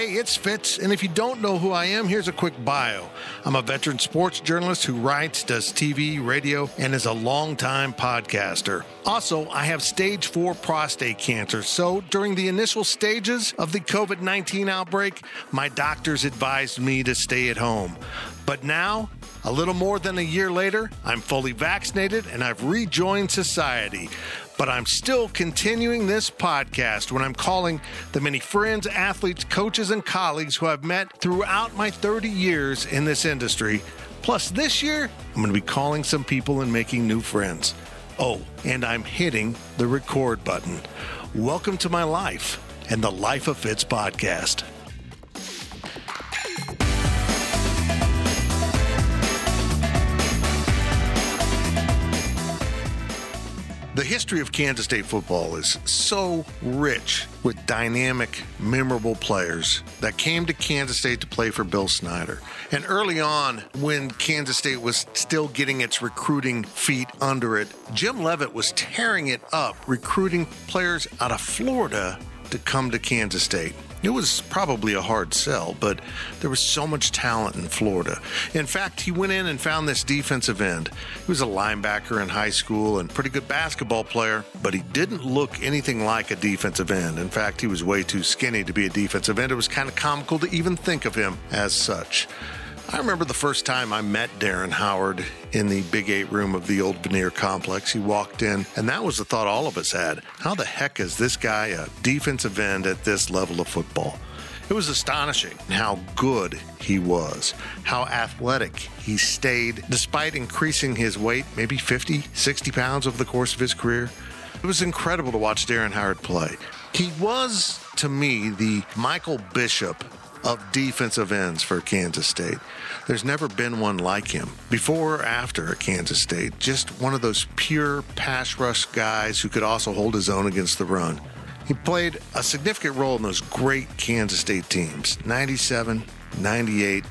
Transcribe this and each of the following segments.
Hey, it's Fitz, and if you don't know who I am, here's a quick bio. I'm a veteran sports journalist who writes, does TV, radio, and is a longtime podcaster. Also, I have stage 4 prostate cancer, so during the initial stages of the COVID 19 outbreak, my doctors advised me to stay at home. But now, a little more than a year later, I'm fully vaccinated and I've rejoined society but I'm still continuing this podcast when I'm calling the many friends, athletes, coaches, and colleagues who I've met throughout my 30 years in this industry. Plus, this year, I'm going to be calling some people and making new friends. Oh, and I'm hitting the record button. Welcome to my life and the Life of Fitz podcast. The history of Kansas State football is so rich with dynamic, memorable players that came to Kansas State to play for Bill Snyder. And early on, when Kansas State was still getting its recruiting feet under it, Jim Leavitt was tearing it up, recruiting players out of Florida to come to Kansas State. It was probably a hard sell, but there was so much talent in Florida. In fact, he went in and found this defensive end. He was a linebacker in high school and pretty good basketball player, but he didn't look anything like a defensive end. In fact, he was way too skinny to be a defensive end. It was kind of comical to even think of him as such. I remember the first time I met Darren Howard in the Big Eight room of the old Vanier complex. He walked in, and that was the thought all of us had. How the heck is this guy a defensive end at this level of football? It was astonishing how good he was, how athletic he stayed, despite increasing his weight maybe 50, 60 pounds over the course of his career. It was incredible to watch Darren Howard play. He was, to me, the Michael Bishop of defensive ends for Kansas State. There's never been one like him before or after at Kansas State. Just one of those pure pass rush guys who could also hold his own against the run. He played a significant role in those great Kansas State teams 97, 98.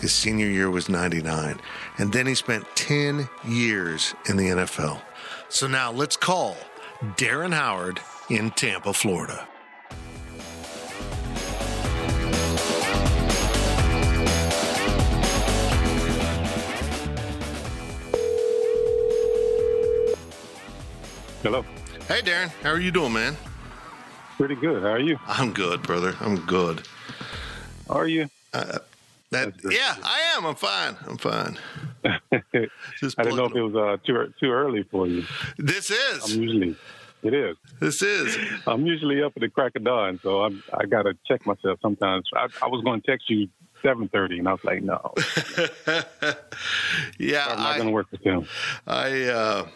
His senior year was 99. And then he spent 10 years in the NFL. So now let's call Darren Howard in Tampa, Florida. Hello. Hey, Darren. How are you doing, man? Pretty good. How are you? I'm good, brother. I'm good. Are you? Uh, that, yeah, I am. I'm fine. I'm fine. Just I didn't know if it was uh, too too early for you. This is. I'm usually. It is. This is. I'm usually up at the crack of dawn, so I'm, I got to check myself sometimes. I, I was going to text you 7:30, and I was like, no. yeah, I'm not going to work with him. I uh,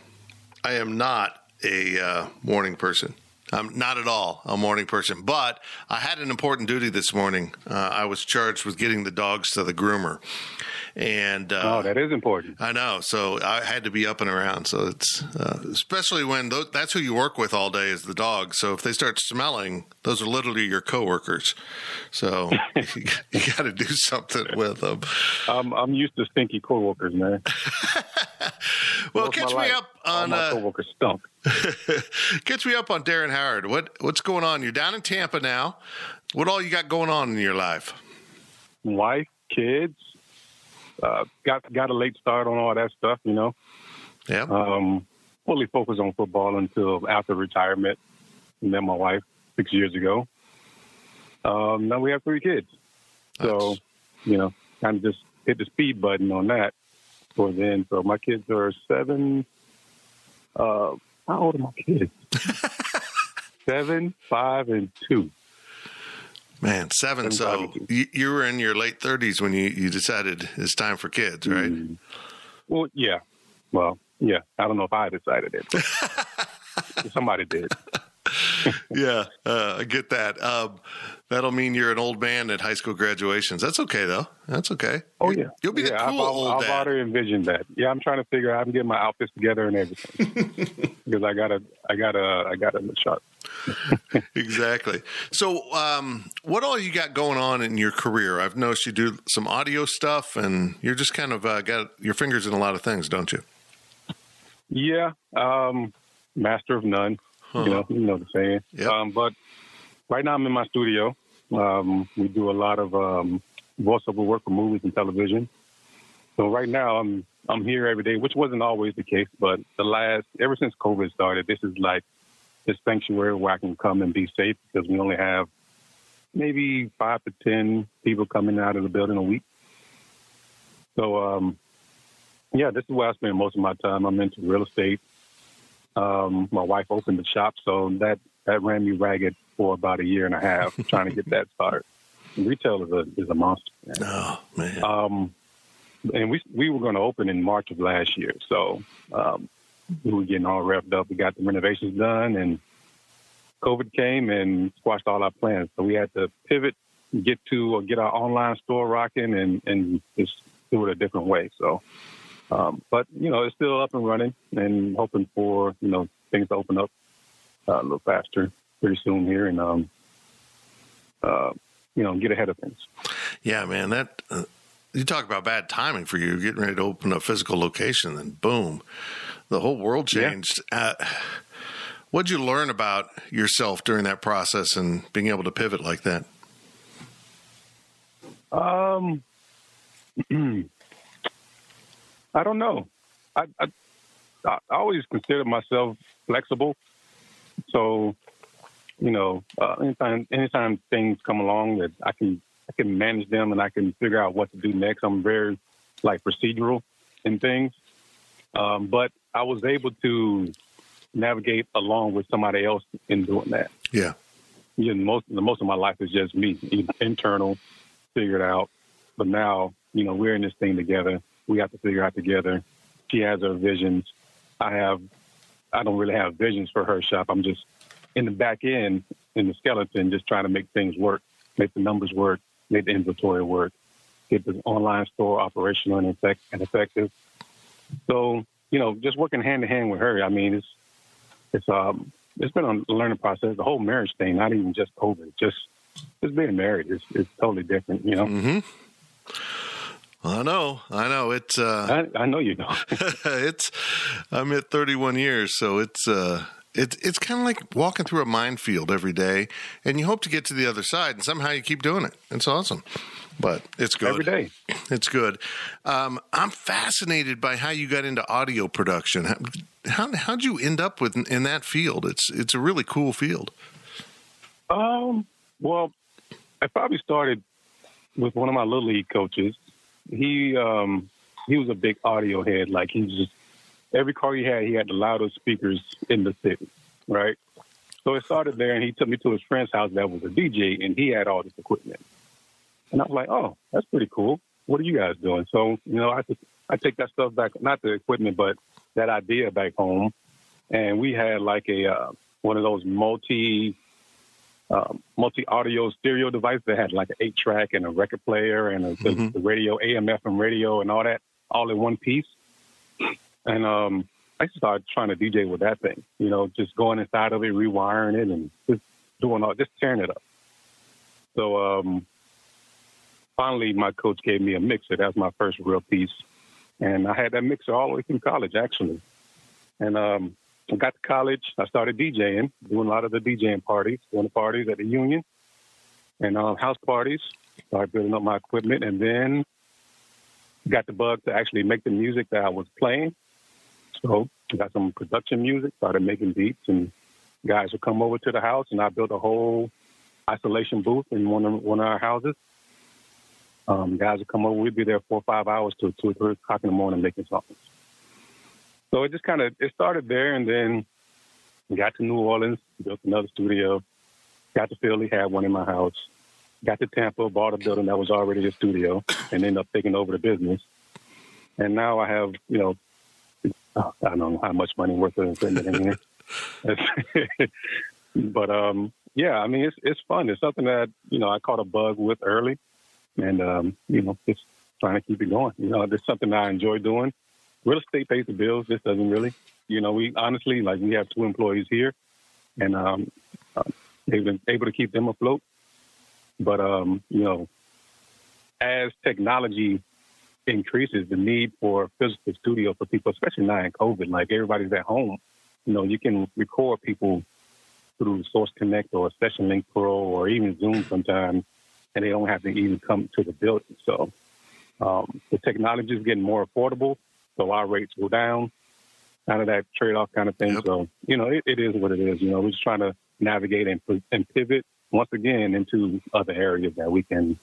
I am not a uh, morning person. I'm not at all a morning person, but I had an important duty this morning. Uh, I was charged with getting the dogs to the groomer, and uh, oh, that is important. I know, so I had to be up and around. So it's uh, especially when th- that's who you work with all day is the dogs. So if they start smelling, those are literally your coworkers. So you, you got to do something with them. Um, I'm used to stinky coworkers, man. well, catch me life, up on uh, coworkers stunk. catch me up on Darren Howard. What what's going on? You're down in Tampa now. What all you got going on in your life? Wife, kids. Uh, got got a late start on all that stuff, you know. Yeah. Um, fully focused on football until after retirement. Met my wife six years ago. Um, now we have three kids. So, you know, kind of just hit the speed button on that for then. So my kids are seven. Uh, how old are my kids? seven, five, and two. Man, seven. seven so you, you, were in your late thirties when you, you decided it's time for kids, right? Mm. Well, yeah. Well, yeah. I don't know if I decided it. Somebody did. yeah, uh, I get that. Um, that'll mean you're an old man at high school graduations. That's okay though. That's okay. Oh yeah, you'll be yeah, the cool I've, old I've dad. already envisioned that. Yeah, I'm trying to figure out. I'm getting my outfits together and everything because I gotta, I gotta, I gotta look sharp. exactly. So, um, what all you got going on in your career? I've noticed you do some audio stuff, and you're just kind of uh, got your fingers in a lot of things, don't you? Yeah, um, master of none. Huh. You know, you know the saying. Yep. Um, but right now I'm in my studio Um, we do a lot of um, voiceover work for movies and television. So right now, I'm I'm here every day, which wasn't always the case, but the last ever since COVID started, this is like this sanctuary where I can come and be safe because we only have maybe five to ten people coming out of the building a week. So um, yeah, this is where I spend most of my time. I'm into real estate. Um, my wife opened the shop, so that that ran me ragged for about a year and a half trying to get that started. Retail is a is a monster. Man. Oh man. Um, and we we were going to open in March of last year, so um, we were getting all wrapped up. We got the renovations done, and COVID came and squashed all our plans. So we had to pivot, get to or get our online store rocking, and and just do it a different way. So, um, but you know, it's still up and running, and hoping for you know things to open up uh, a little faster pretty soon here, and um, uh, you know, get ahead of things. Yeah, man, that. Uh, you talk about bad timing for you getting ready to open a physical location, and boom, the whole world changed. Yeah. Uh, what'd you learn about yourself during that process and being able to pivot like that? Um, I don't know. I, I, I always consider myself flexible, so you know, uh, anytime anytime things come along that I can I can manage them and I can figure out what to do next. I'm very like procedural in things, um, but I was able to navigate along with somebody else in doing that. Yeah, you know, most the most of my life is just me, internal, figured out. But now, you know, we're in this thing together. We have to figure out together. She has her visions. I have. I don't really have visions for her shop. I'm just in the back end, in the skeleton, just trying to make things work, make the numbers work, make the inventory work, get the online store operational and, effect- and effective. So, you know, just working hand in hand with her. I mean, it's it's um it's been a learning process. The whole marriage thing, not even just COVID, just just being married is is totally different. You know. Mm-hmm. I know, I know. It's. Uh, I, I know you know. it's. I'm at 31 years, so it's. Uh, it's it's kind of like walking through a minefield every day, and you hope to get to the other side, and somehow you keep doing it. It's awesome, but it's good every day. It's good. Um, I'm fascinated by how you got into audio production. How, how how'd you end up with in that field? It's it's a really cool field. Um. Well, I probably started with one of my little league coaches. He um he was a big audio head. Like he just every car he had, he had the loudest speakers in the city, right? So it started there, and he took me to his friend's house that was a DJ, and he had all this equipment. And I was like, oh, that's pretty cool. What are you guys doing? So, you know, I, I take that stuff back, not the equipment, but that idea back home. And we had like a uh, one of those multi uh, multi audio stereo device that had like an eight track and a record player and a, mm-hmm. the, the radio, AM, FM radio, and all that, all in one piece. And um, I started trying to DJ with that thing, you know, just going inside of it, rewiring it, and just doing all, just tearing it up. So um, finally, my coach gave me a mixer. That was my first real piece, and I had that mixer all the way through college, actually. And um, I got to college. I started DJing, doing a lot of the DJing parties, doing the parties at the Union, and uh, house parties. Started building up my equipment, and then got the bug to actually make the music that I was playing. So got some production music, started making beats, and guys would come over to the house, and I built a whole isolation booth in one of one of our houses. Um, guys would come over, we'd be there four or five hours to two or three o'clock in the morning making songs. So it just kind of it started there, and then got to New Orleans, built another studio. Got to Philly, had one in my house. Got to Tampa, bought a building that was already a studio, and ended up taking over the business. And now I have, you know, I don't know how much money worth of equipment in here. but um, yeah, I mean, it's it's fun. It's something that you know I caught a bug with early, and um, you know, just trying to keep it going. You know, it's something I enjoy doing. Real estate pays the bills. This doesn't really. You know, we honestly like we have two employees here, and um, uh, they've been able to keep them afloat. But um, you know, as technology increases the need for physical studio for people, especially now in COVID. Like everybody's at home, you know, you can record people through Source Connect or Session Link Pro or even Zoom sometimes, and they don't have to even come to the building. So um, the technology is getting more affordable, so our rates go down. Kind of that trade-off kind of thing. Yep. So you know, it, it is what it is. You know, we're just trying to navigate and, and pivot once again into other areas that we can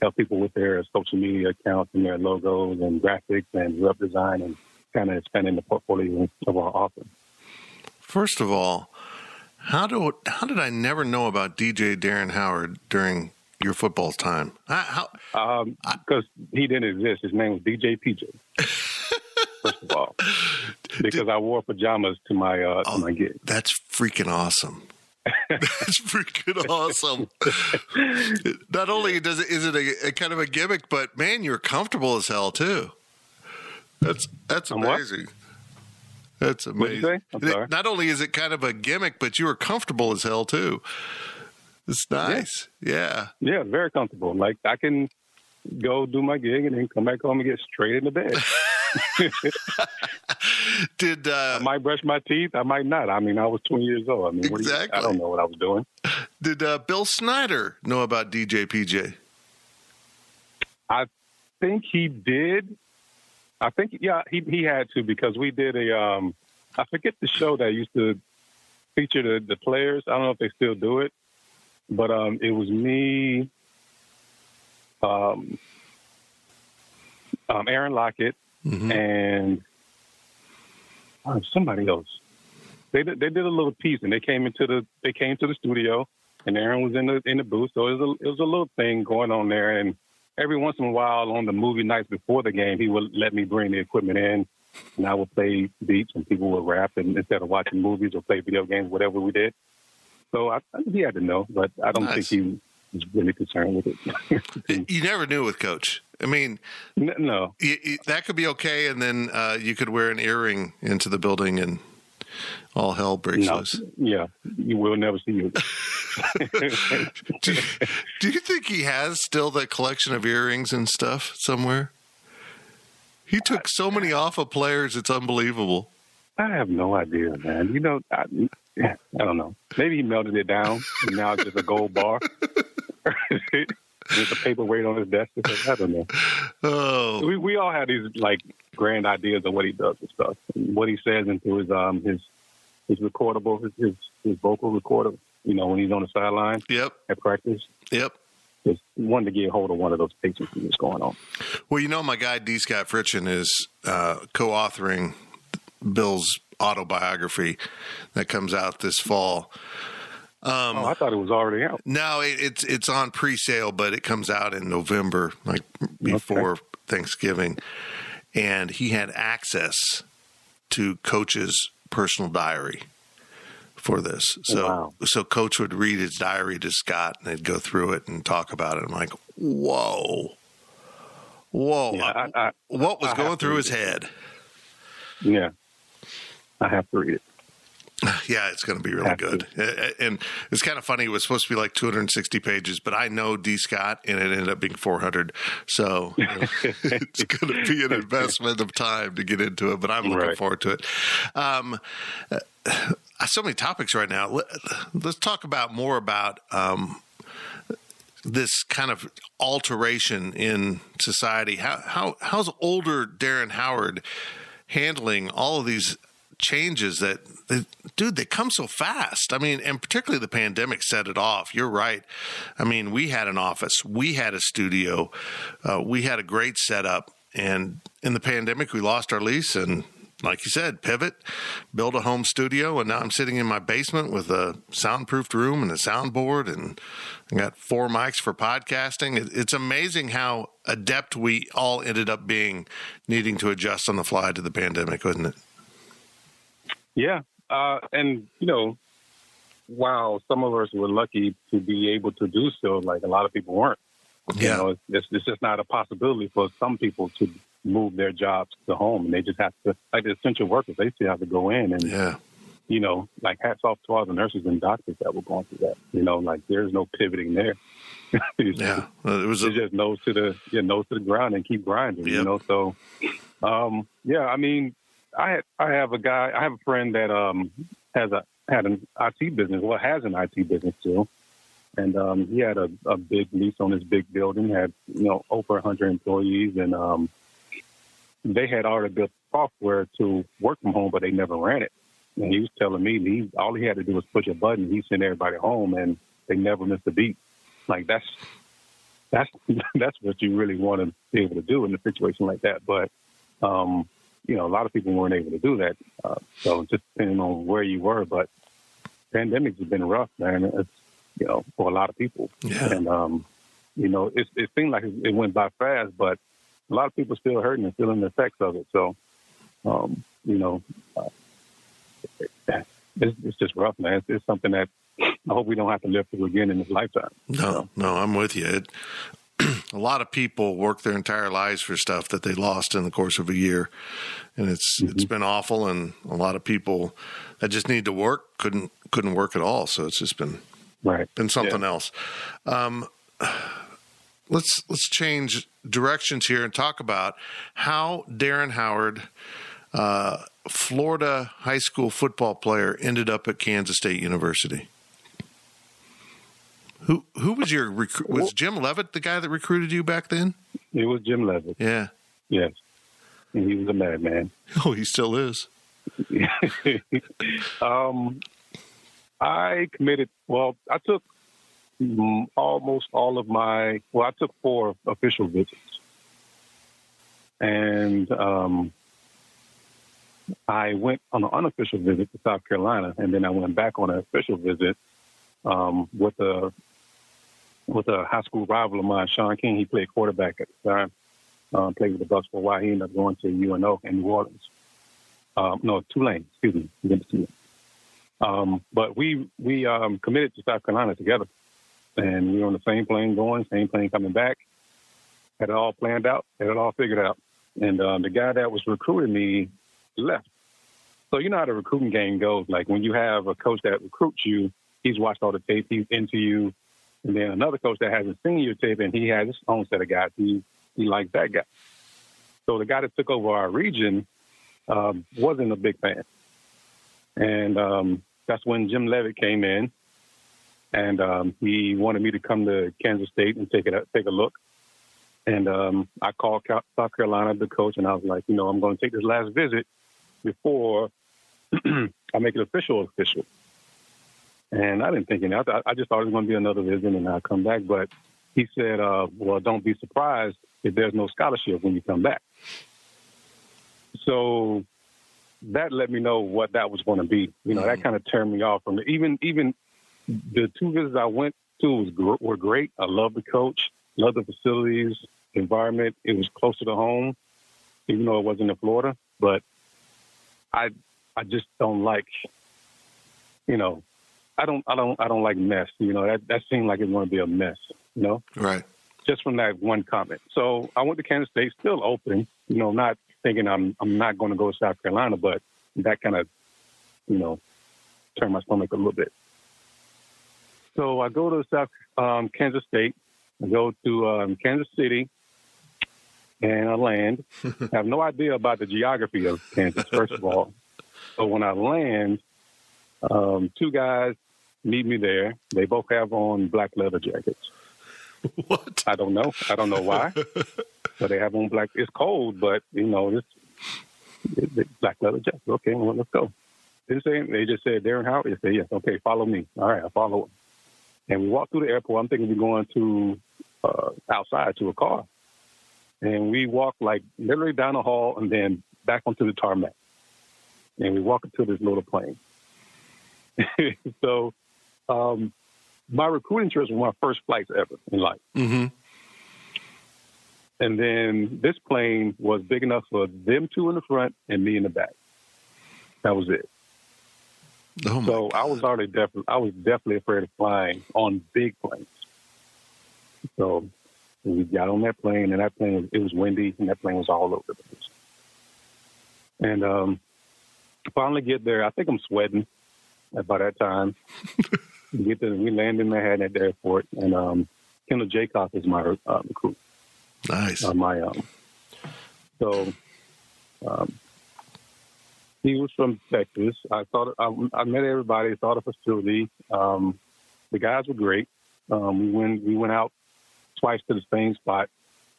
help people with their social media accounts and their logos and graphics and web design and kind of expanding the portfolio of our offering. First of all, how do how did I never know about DJ Darren Howard during your football time? How? Because um, he didn't exist. His name was DJ PJ. First of all, because did, I wore pajamas to my uh, oh, to my gig. That's freaking awesome. That's freaking awesome. Not only does it is it a, a, kind of a gimmick, but man, you're comfortable as hell too. That's that's amazing. That's amazing. Not only is it kind of a gimmick, but you are comfortable as hell too. It's nice. Yeah. yeah. Yeah, very comfortable. Like I can go do my gig and then come back home and get straight into bed. Did uh, I might brush my teeth? I might not. I mean, I was 20 years old. I mean, exactly. You, I don't know what I was doing. Did uh, Bill Snyder know about DJ PJ? I think he did. I think yeah, he he had to because we did a um, I forget the show that used to feature the, the players. I don't know if they still do it, but um, it was me, um, um, Aaron Lockett, mm-hmm. and uh, somebody else. They did, they did a little piece, and they came into the they came to the studio, and Aaron was in the in the booth, so it was a it was a little thing going on there, and every once in a while on the movie nights before the game, he would let me bring the equipment in, and I would play beats, and people would rap, and instead of watching movies or play video games, whatever we did. So I, I he had to know, but I don't nice. think he was really concerned with it. you never knew with Coach. I mean, no, you, you, that could be okay, and then uh, you could wear an earring into the building and all hell breaks no, loose. Yeah, you will never see you. do, do you think he has still the collection of earrings and stuff somewhere? He took so many off of players; it's unbelievable. I have no idea, man. You know, I, I don't know. Maybe he melted it down, and now it's just a gold bar. With a paperweight on his desk. I don't know. Oh, we we all have these like grand ideas of what he does and stuff, and what he says into his um his his recordable, his his, his vocal recorder. You know, when he's on the sideline. Yep. At practice. Yep. Just wanted to get a hold of one of those patients and what's going on. Well, you know, my guy D. Scott Fritchen is uh, co-authoring Bill's autobiography that comes out this fall. Um, oh, I thought it was already out. No, it, it's it's on pre-sale, but it comes out in November, like before okay. Thanksgiving. And he had access to Coach's personal diary for this. So wow. so Coach would read his diary to Scott, and they'd go through it and talk about it. I'm like, whoa, whoa, yeah, I, I, what was I going through his head? Yeah, I have to read it. Yeah, it's going to be really good. And it's kind of funny. It was supposed to be like 260 pages, but I know D. Scott, and it ended up being 400. So you know, it's going to be an investment of time to get into it, but I'm looking right. forward to it. Um, uh, so many topics right now. Let's talk about more about um, this kind of alteration in society. How, how how's older Darren Howard handling all of these changes that they, dude they come so fast. I mean and particularly the pandemic set it off. You're right. I mean we had an office. We had a studio. Uh, we had a great setup. And in the pandemic we lost our lease and like you said pivot build a home studio. And now i'm sitting in my basement with a soundproofed room and a soundboard and i got four mics for podcasting. It's amazing how adept we all ended up being needing to adjust on the fly to the pandemic wasn't it yeah, uh, and you know, while some of us were lucky to be able to do so, like a lot of people weren't. Yeah. You know, it's, it's just not a possibility for some people to move their jobs to home, and they just have to, like the essential workers, they still have to go in and. Yeah. You know, like hats off to all the nurses and doctors that were going through that. You know, like there's no pivoting there. yeah, it was a- just nose to the yeah, nose to the ground and keep grinding. Yep. You know, so um, yeah, I mean, I I have a guy. I have a friend that um has a had an IT business. Well, has an IT business too, and um, he had a, a big lease on his big building. Had you know over a 100 employees, and um, they had already built software to work from home, but they never ran it. And he was telling me he all he had to do was push a button. He sent everybody home, and they never missed a beat. Like that's that's that's what you really want to be able to do in a situation like that. But um, you know, a lot of people weren't able to do that. Uh, so just depending on where you were, but pandemics have been rough, man. It's you know for a lot of people, Yeah. and um, you know, it, it seemed like it went by fast, but a lot of people still hurting and feeling the effects of it. So, um, you know, uh, it's, it's just rough, man. It's, it's something that I hope we don't have to live through again in this lifetime. No, no, I'm with you. It, a lot of people work their entire lives for stuff that they lost in the course of a year, and it's it's been awful. And a lot of people that just need to work couldn't couldn't work at all. So it's just been Right. been something else. Um, let's let's change directions here and talk about how Darren Howard, uh, Florida high school football player, ended up at Kansas State University. Who who was your recruit? Was Jim Leavitt the guy that recruited you back then? It was Jim Leavitt. Yeah. Yes. And he was a madman. Oh, he still is. um, I committed. Well, I took almost all of my. Well, I took four official visits, and um, I went on an unofficial visit to South Carolina, and then I went back on an official visit um, with a with a high school rival of mine, Shaun King. He played quarterback at the time. Um, played with the Bucks for a while. He ended up going to UNO in New Orleans. Um, no, Tulane. Excuse me. Um, but we we um, committed to South Carolina together, and we were on the same plane going, same plane coming back. Had it all planned out, had it all figured out. And um, the guy that was recruiting me left. So you know how the recruiting game goes. Like when you have a coach that recruits you, he's watched all the tape, he's into you, and then another coach that hasn't seen your tape and he has his own set of guys. He he likes that guy. So the guy that took over our region um, wasn't a big fan, and um, that's when Jim Leavitt came in, and um, he wanted me to come to Kansas State and take it take a look. And um, I called South Carolina, the coach, and I was like, you know, I'm going to take this last visit before I make it official official. And I didn't think anything. I, th- I just thought it was going to be another visit and I'll come back. But he said, uh, well, don't be surprised if there's no scholarship when you come back. So that let me know what that was going to be. You know, that kind of turned me off from it. Even even the two visits I went to was gr- were great. I love the coach, love the facilities, environment. It was closer to home, even though it wasn't in Florida. But I I just don't like, you know, I don't I don't I don't like mess. You know, that that seemed like it's going to be a mess. You know Right. just from that one comment. So I went to Kansas State, still open, you know, not thinking I'm I'm not going to go to South Carolina, but that kind of, you know, turned my stomach a little bit. So I go to South um, Kansas State, I go to um, Kansas City, and I land. I have no idea about the geography of Kansas, first of all. So when I land, um, two guys meet me there. They both have on black leather jackets. What? I don't know. I don't know why. but they have on black. It's cold, but you know, it's, it's, it's black leather jacket. Okay, well, let's go. They say they just said Darren Howard. They said yes. Okay, follow me. All right, I follow him. And we walk through the airport. I'm thinking we're going to uh, outside to a car, and we walk like literally down the hall and then back onto the tarmac. And we walk into this little plane. so, um, my recruiting trips were my first flights ever in life. Mm-hmm. And then this plane was big enough for them two in the front and me in the back. That was it. Oh So I was already definitely I was definitely afraid of flying on big planes. So we got on that plane and that plane was, it was windy and that plane was all over the place. And um finally get there, I think I'm sweating by that time. we get there, we land in Manhattan at the airport and um Kendall Jacob is my uh, recruit nice. on my um so um he was from Texas. I thought I, I met everybody. Saw the facility. Um, the guys were great. Um, we went we went out twice to the same spot.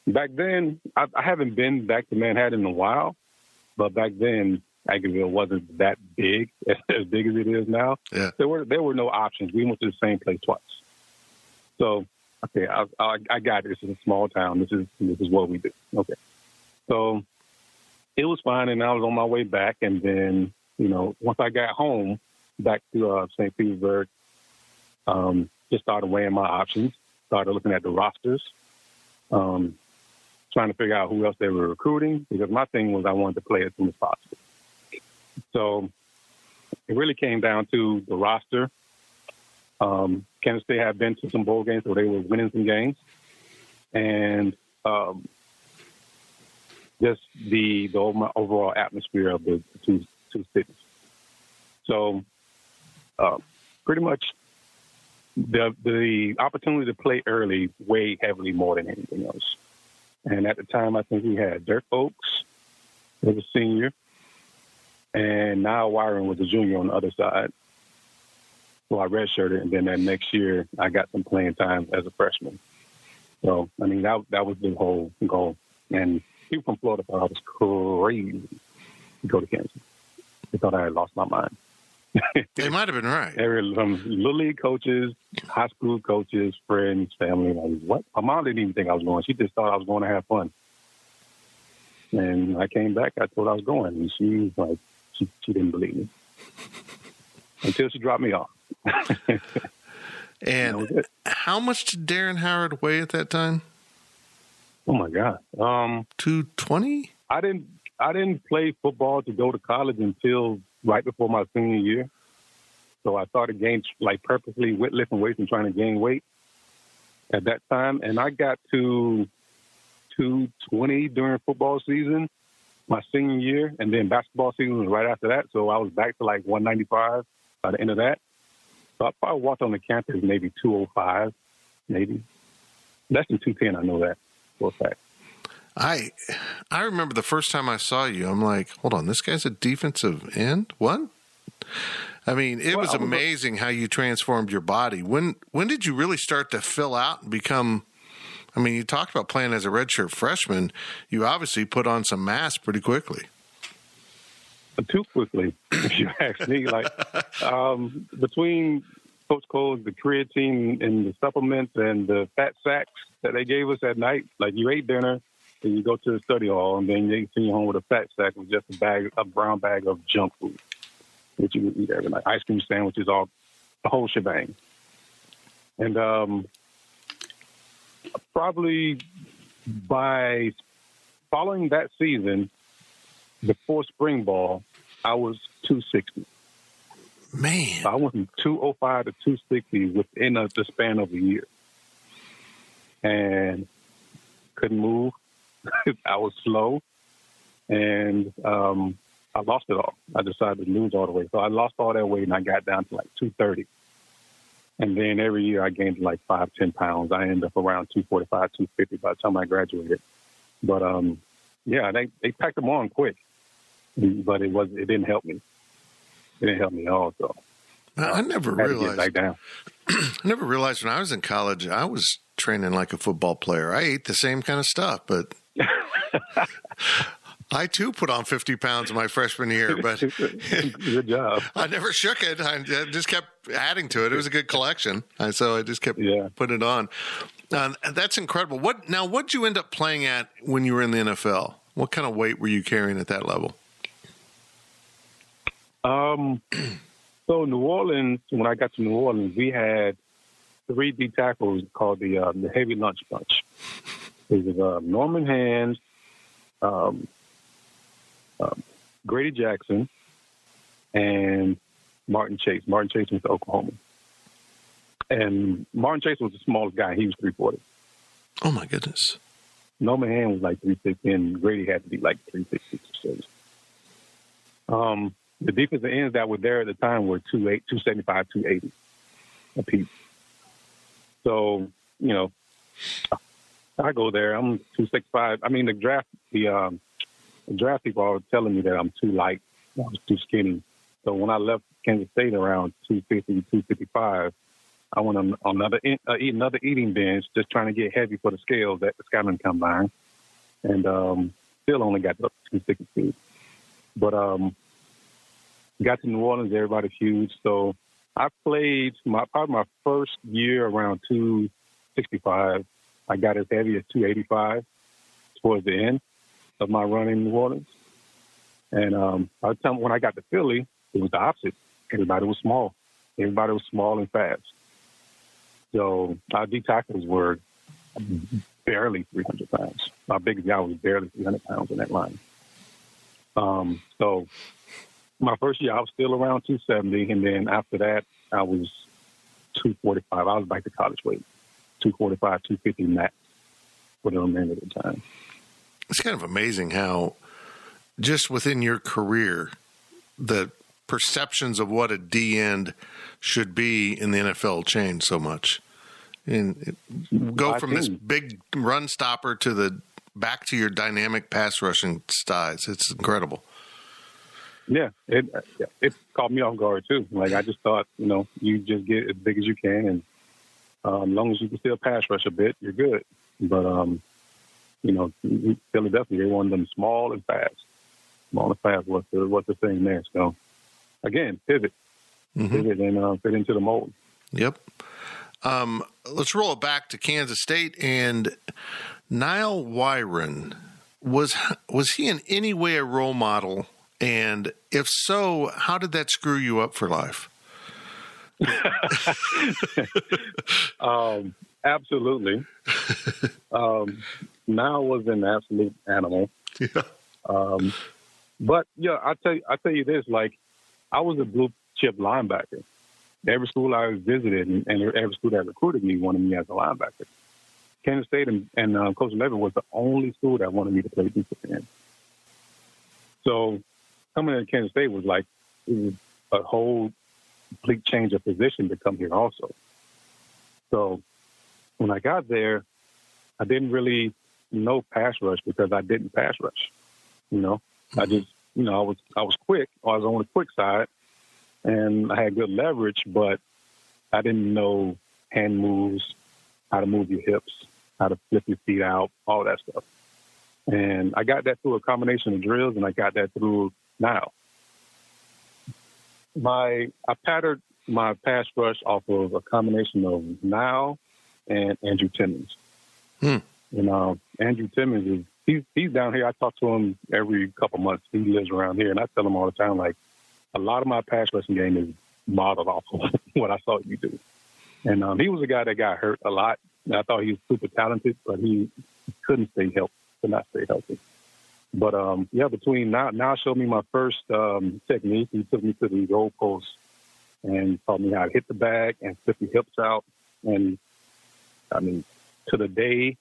Back then, I, I haven't been back to Manhattan in a while, but back then Aggieville wasn't that big, as big as it is now. Yeah. There were there were no options. We went to the same place twice. So okay, I, I, I got it. This is a small town. This is this is what we do. Okay, so it was fine, and I was on my way back, and then you know once I got home back to uh, St. Petersburg, um, just started weighing my options. Started looking at the rosters, um, trying to figure out who else they were recruiting because my thing was I wanted to play as soon as possible. So it really came down to the roster. Um, Kansas State had been to some bowl games, so they were winning some games, and um, just the the overall atmosphere of the two two cities. So, uh, pretty much, the the opportunity to play early weighed heavily more than anything else. And at the time, I think we had Dirk Oaks, was a senior, and Nyle Wiren was a junior on the other side. So I redshirted, and then that next year I got some playing time as a freshman. So I mean that that was the whole goal. And people from Florida thought I was crazy to go to Kansas. They thought I had lost my mind. they might have been right. Every from little league coaches, high school coaches, friends, family. Like what? My mom didn't even think I was going. She just thought I was going to have fun. And I came back. I told I was going, and she was like, she, she didn't believe me until she dropped me off. and how much did Darren Howard weigh at that time? Oh my God, um, two twenty. I didn't. I didn't play football to go to college until right before my senior year. So I started gaining like purposely lifting weights and trying to gain weight at that time, and I got to 220 during football season my senior year, and then basketball season was right after that. So I was back to like 195 by the end of that. So I probably walked on the campus maybe 205, maybe less than 210. I know that for a fact. I I remember the first time I saw you. I'm like, hold on, this guy's a defensive end. What? I mean, it well, was amazing how you transformed your body. When when did you really start to fill out and become I mean, you talked about playing as a redshirt freshman. You obviously put on some mass pretty quickly. Too quickly, if you ask me. Like um, between Coach Cole's the creatine and the supplements and the fat sacks that they gave us at night, like you ate dinner, and you go to the study hall, and then they send you home with a fat sack with just a bag, a brown bag of junk food, which you would eat every night. Ice cream sandwiches, all the whole shebang. And um, probably by following that season, before spring ball, I was 260. Man. So I went from 205 to 260 within a, the span of a year. And couldn't move. I was slow. And um, I lost it all. I decided to lose all the weight. So I lost all that weight and I got down to like 230. And then every year I gained like five, ten pounds. I ended up around 245, 250 by the time I graduated. But um, yeah, they, they packed them on quick, but it was it didn't help me. It didn't help me at all. So I never I realized. I never realized when I was in college, I was training like a football player. I ate the same kind of stuff, but I too put on 50 pounds in my freshman year, but good job. I never shook it. I just kept adding to it. It was a good collection, and so I just kept yeah. putting it on. Uh, that's incredible. What now? What did you end up playing at when you were in the NFL? What kind of weight were you carrying at that level? Um, so New Orleans. When I got to New Orleans, we had three D tackles called the uh, the heavy lunch bunch. It was uh, Norman Hands. Um, um, Grady Jackson and Martin Chase. Martin Chase went to Oklahoma. And Martin Chase was the smallest guy. He was 340. Oh, my goodness. Norman Hand was like 360, and Grady had to be like 360 Um, the defensive ends that were there at the time were 275, 280 apiece. So, you know, I go there. I'm 265. I mean, the draft, the um, draft people are telling me that I'm too light I was too skinny. So when I left Kansas State around 250, 255, I went on another uh, another eating binge, just trying to get heavy for the scales at the Scouting Combine, and um, still only got up to 262. But um, got to New Orleans, everybody's huge. So I played my probably my first year around 265. I got as heavy as 285 towards the end of my run in New Orleans. And um, by the time when I got to Philly, it was the opposite. Everybody was small. Everybody was small and fast. So our D tackles were barely 300 pounds. My biggest guy was barely 300 pounds in that line. Um, so my first year, I was still around 270, and then after that, I was 245. I was back to college weight, 245, 250 max for the remainder of the time. It's kind of amazing how just within your career, the perceptions of what a D end should be in the NFL change so much. And go from this big run stopper to the back to your dynamic pass rushing styles. It's incredible. Yeah, it it caught me off guard too. Like I just thought, you know, you just get as big as you can, and um, as long as you can still pass rush a bit, you're good. But um, you know, Philadelphia, they wanted them small and fast. Small and fast was the what the thing there. So again, pivot, mm-hmm. pivot, and uh, fit into the mold. Yep. Um, let's roll it back to Kansas State and Nyle Wiren. Was was he in any way a role model? And if so, how did that screw you up for life? um, absolutely. um, Nyle was an absolute animal. Yeah. Um, but yeah, I tell you, I tell you this: like, I was a blue chip linebacker. Every school I visited and, and every school that recruited me wanted me as a linebacker. Kansas State and, and uh, Coach Levin was the only school that wanted me to play defensive end. So coming to Kansas State was like was a whole complete change of position to come here also. So when I got there, I didn't really know pass rush because I didn't pass rush. You know, mm-hmm. I just you know I was I was quick. I was on the quick side, and I had good leverage, but I didn't know hand moves, how to move your hips, how to flip your feet out, all that stuff. And I got that through a combination of drills, and I got that through Nyle. My I patterned my pass rush off of a combination of Nyle and Andrew Timmons. Hmm. You know, Andrew Timmons is he's he's down here. I talk to him every couple months. He lives around here, and I tell him all the time, like a lot of my pass rushing game is modeled off of what I saw you do. And um, he was a guy that got hurt a lot. And I thought he was super talented, but he couldn't stay healthy, could not stay healthy. But um, yeah, between Nyle, Nyle showed me my first um, technique. He took me to the goalpost and taught me how to hit the bag and flip the hips out. And I mean, to the day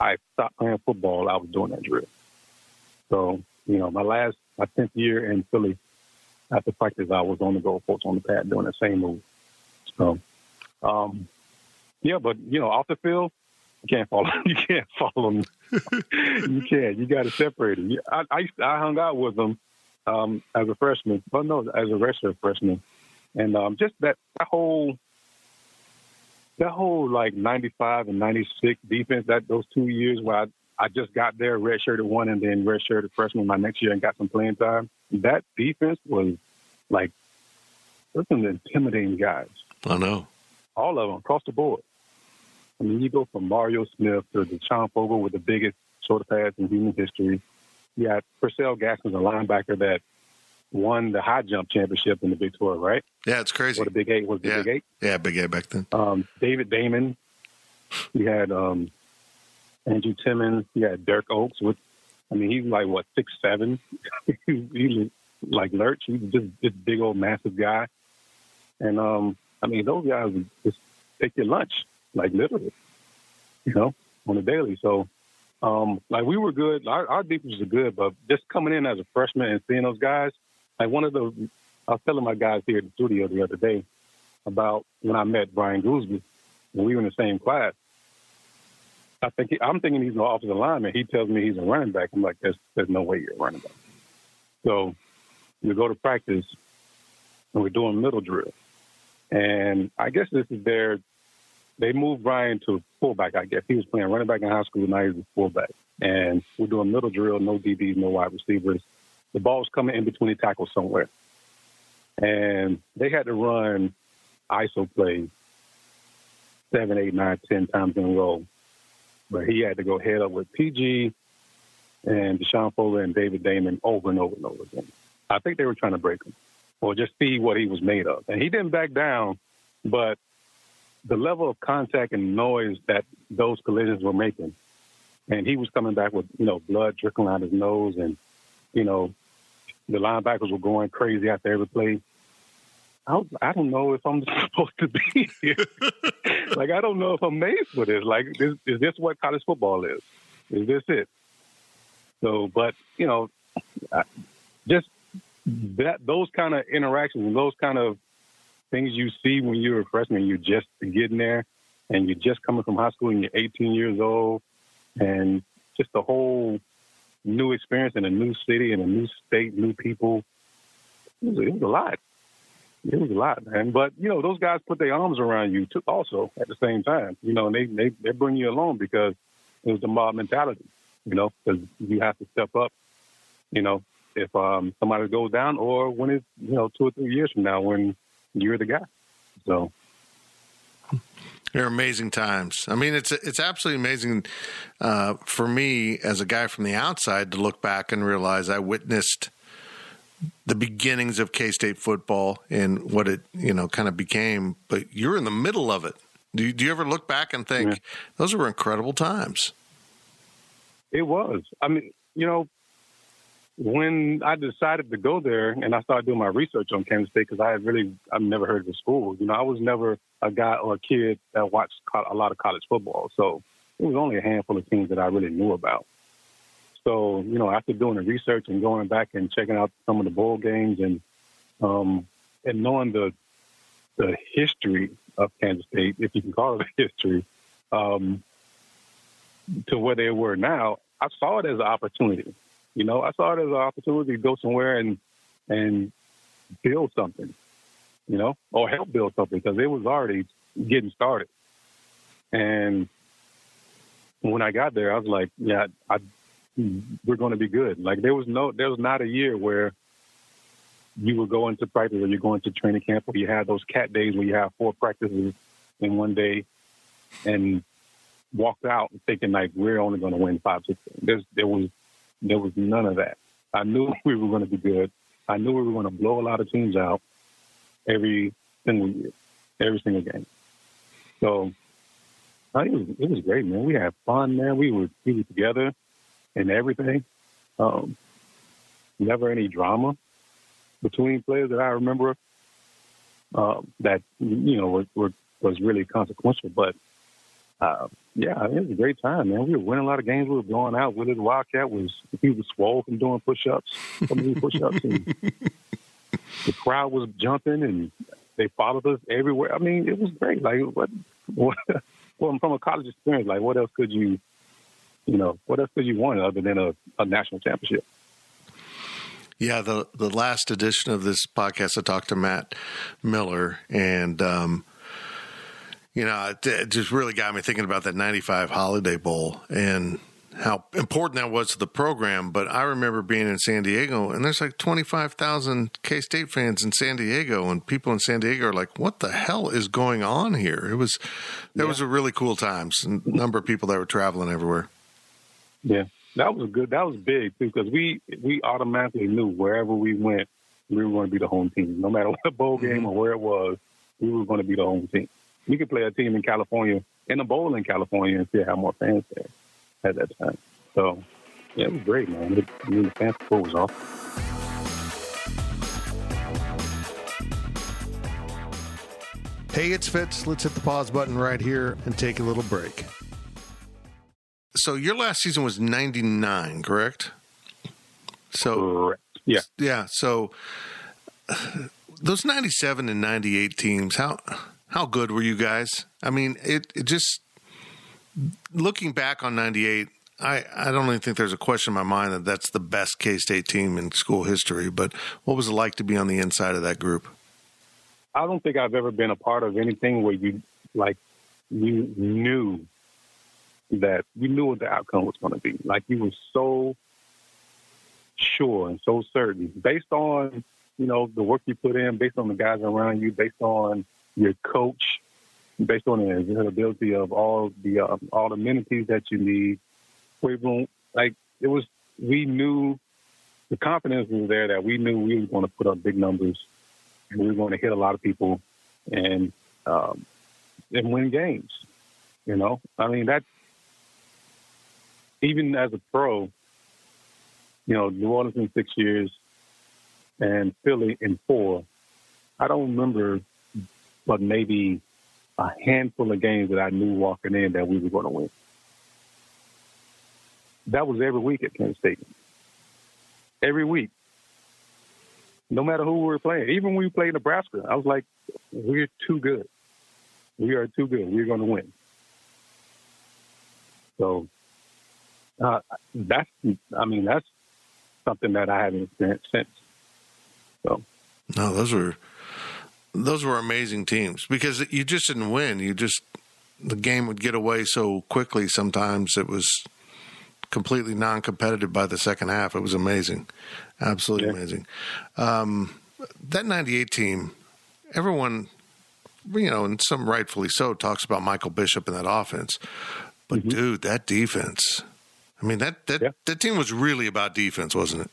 I stopped playing football, I was doing that drill. So, you know, my last, my 10th year in Philly, after practice, I was on the goalpost on the pad doing the same move. So, um, yeah, but, you know, off the field, you can't follow. You can't follow them. you can't. You got to separate them. I, I, I hung out with them um, as a freshman, but no, as a redshirt freshman, and um, just that, that whole that whole like 95 and 96 defense, that those two years where I, I just got there, redshirted one and then redshirted freshman my next year and got some playing time. That defense was like, those some intimidating guys. I know. All of them across the board. I mean, you go from Mario Smith to DeShon Fogle with the biggest shoulder pads in human history. You got Percell Gaskins, a linebacker that won the high jump championship in the Big 12, right? Yeah, it's crazy. Or the Big Eight was the yeah. Big Eight. Yeah, Big Eight back then. Um, David Damon. You had um, Andrew Timmons. You had Dirk Oaks. With, I mean, he's like what six seven. he's like Lurch. He's just this big old massive guy. And um, I mean, those guys would just take your lunch, like literally, you know, on a daily. So, um, like we were good. Our, our defense was good, but just coming in as a freshman and seeing those guys, like one of the, I was telling my guys here at the studio the other day about when I met Brian Gooseby when we were in the same class. I think he, I'm thinking he's an offensive lineman. He tells me he's a running back. I'm like, there's there's no way you're a running back. So we go to practice and we're doing middle drill. And I guess this is their, they moved Brian to fullback, I guess. He was playing running back in high school, now he's a fullback. And we're doing middle drill, no DBs, no wide receivers. The ball's coming in between the tackles somewhere. And they had to run ISO plays seven, eight, nine, ten times in a row. But he had to go head up with PG and Deshaun Fuller and David Damon over and over and over again. I think they were trying to break him or just see what he was made of. And he didn't back down, but the level of contact and noise that those collisions were making, and he was coming back with, you know, blood trickling out his nose and, you know, the linebackers were going crazy after every play. I, was, I don't know if I'm supposed to be here. like, I don't know if I'm made for this. Like, this, is this what college football is? Is this it? So, but, you know, I, just that those kind of interactions and those kind of things you see when you're a freshman, you're just getting there and you're just coming from high school and you're 18 years old and just the whole new experience in a new city and a new state, new people. It was, it was a lot. It was a lot, man. But you know, those guys put their arms around you too, also at the same time. You know, and they they they bring you along because it was the mob mentality. You know, because you have to step up. You know, if um, somebody goes down, or when it's you know two or three years from now when you're the guy. So they're amazing times. I mean, it's it's absolutely amazing uh, for me as a guy from the outside to look back and realize I witnessed the beginnings of K State football and what it you know kind of became. But you're in the middle of it. Do you, do you ever look back and think yeah. those were incredible times? It was. I mean, you know, when I decided to go there and I started doing my research on Kansas State because I had really I've never heard of the school. You know, I was never a guy or a kid that watched a lot of college football, so it was only a handful of teams that I really knew about. So you know, after doing the research and going back and checking out some of the bowl games and um, and knowing the the history of Kansas State, if you can call it a history, um, to where they were now, I saw it as an opportunity. You know, I saw it as an opportunity to go somewhere and and build something, you know, or help build something because it was already getting started. And when I got there, I was like, yeah, I, we're going to be good. Like there was no, there was not a year where you were going to practice or you're going to training camp or you had those cat days where you have four practices in one day and walked out thinking like we're only going to win five, six. There's, there was there was none of that. I knew we were going to be good. I knew we were going to blow a lot of teams out every single year, every single game. So it was it was great, man. We had fun, man. We were we were together and everything. Um, never any drama between players that I remember um, that you know were, were, was really consequential. But uh, yeah, it was a great time, man. We were winning a lot of games. We were blowing out. Willard Wildcat was he was swole from doing push-ups, so many push-ups, the crowd was jumping, and they followed us everywhere. I mean, it was great. Like what, what well, from a college experience, like what else could you, you know, what else could you want other than a, a national championship? Yeah, the the last edition of this podcast, I talked to Matt Miller, and um, you know, it just really got me thinking about that 95 Holiday Bowl and how important that was to the program. But I remember being in San Diego, and there's like 25,000 K State fans in San Diego, and people in San Diego are like, "What the hell is going on here?" It was, it yeah. was a really cool times. A number of people that were traveling everywhere. Yeah, that was good. That was big too, because we we automatically knew wherever we went, we were going to be the home team, no matter what bowl game mm-hmm. or where it was. We were going to be the home team we could play a team in California in a bowl in California and still have more fans there at that time. So yeah, it was great, man. It, I mean, the fan support was awesome. Hey, it's Fitz. Let's hit the pause button right here and take a little break. So your last season was 99, correct? So correct. Yeah. Yeah, so those 97 and 98 teams, how how good were you guys? I mean, it, it just looking back on 98, I, I don't even think there's a question in my mind that that's the best K State team in school history. But what was it like to be on the inside of that group? I don't think I've ever been a part of anything where you like you knew that you knew what the outcome was going to be. Like you were so sure and so certain based on you know the work you put in, based on the guys around you, based on your coach, based on the availability of all the uh, all the amenities that you need. We won't like it was. We knew the confidence was there that we knew we were going to put up big numbers and we were going to hit a lot of people and um, and win games. You know, I mean that. Even as a pro, you know, New Orleans in six years and Philly in four. I don't remember, but maybe a handful of games that I knew walking in that we were going to win. That was every week at K State. Every week. No matter who we were playing. Even when we played Nebraska, I was like, we're too good. We are too good. We're going to win. So uh, that's, I mean, that's something that I haven't experienced since. So, no, those were those were amazing teams because you just didn't win. You just the game would get away so quickly. Sometimes it was completely non-competitive by the second half. It was amazing, absolutely yeah. amazing. Um, that '98 team, everyone, you know, and some rightfully so, talks about Michael Bishop and that offense. But mm-hmm. dude, that defense. I mean that that yeah. that team was really about defense, wasn't it?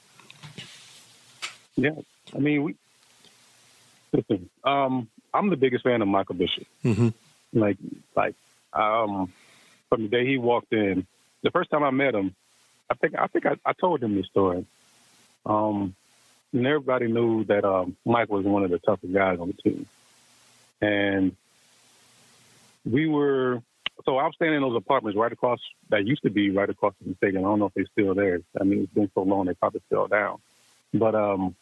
Yeah, I mean, we, listen, um, I'm the biggest fan of Michael Bishop. Mm-hmm. Like, like, um, from the day he walked in, the first time I met him, I think I think I, I told him this story. Um, and everybody knew that um, Mike was one of the toughest guys on the team, and we were. So I was staying in those apartments right across that used to be right across the stadium. I don't know if they're still there. I mean, it's been so long they probably fell down. But um,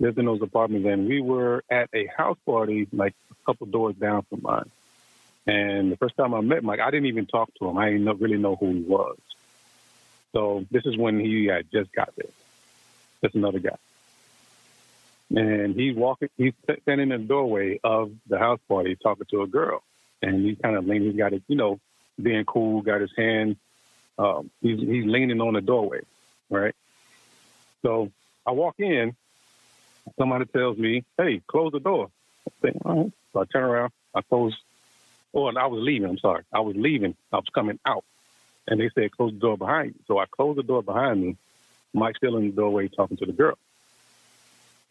lived in those apartments, and we were at a house party like a couple doors down from mine. And the first time I met Mike, I didn't even talk to him. I didn't really know who he was. So this is when he had just got there. Just another guy. And he's walking, he's standing in the doorway of the house party talking to a girl. And he's kind of leaning, he's got it, you know, being cool, got his hand, um, he's, he's leaning on the doorway, right? So I walk in somebody tells me, "Hey, close the door." I say, "All right." So I turn around, I close. Oh, and I was leaving. I'm sorry, I was leaving. I was coming out, and they said, "Close the door behind you." So I closed the door behind me. Mike still in the doorway talking to the girl.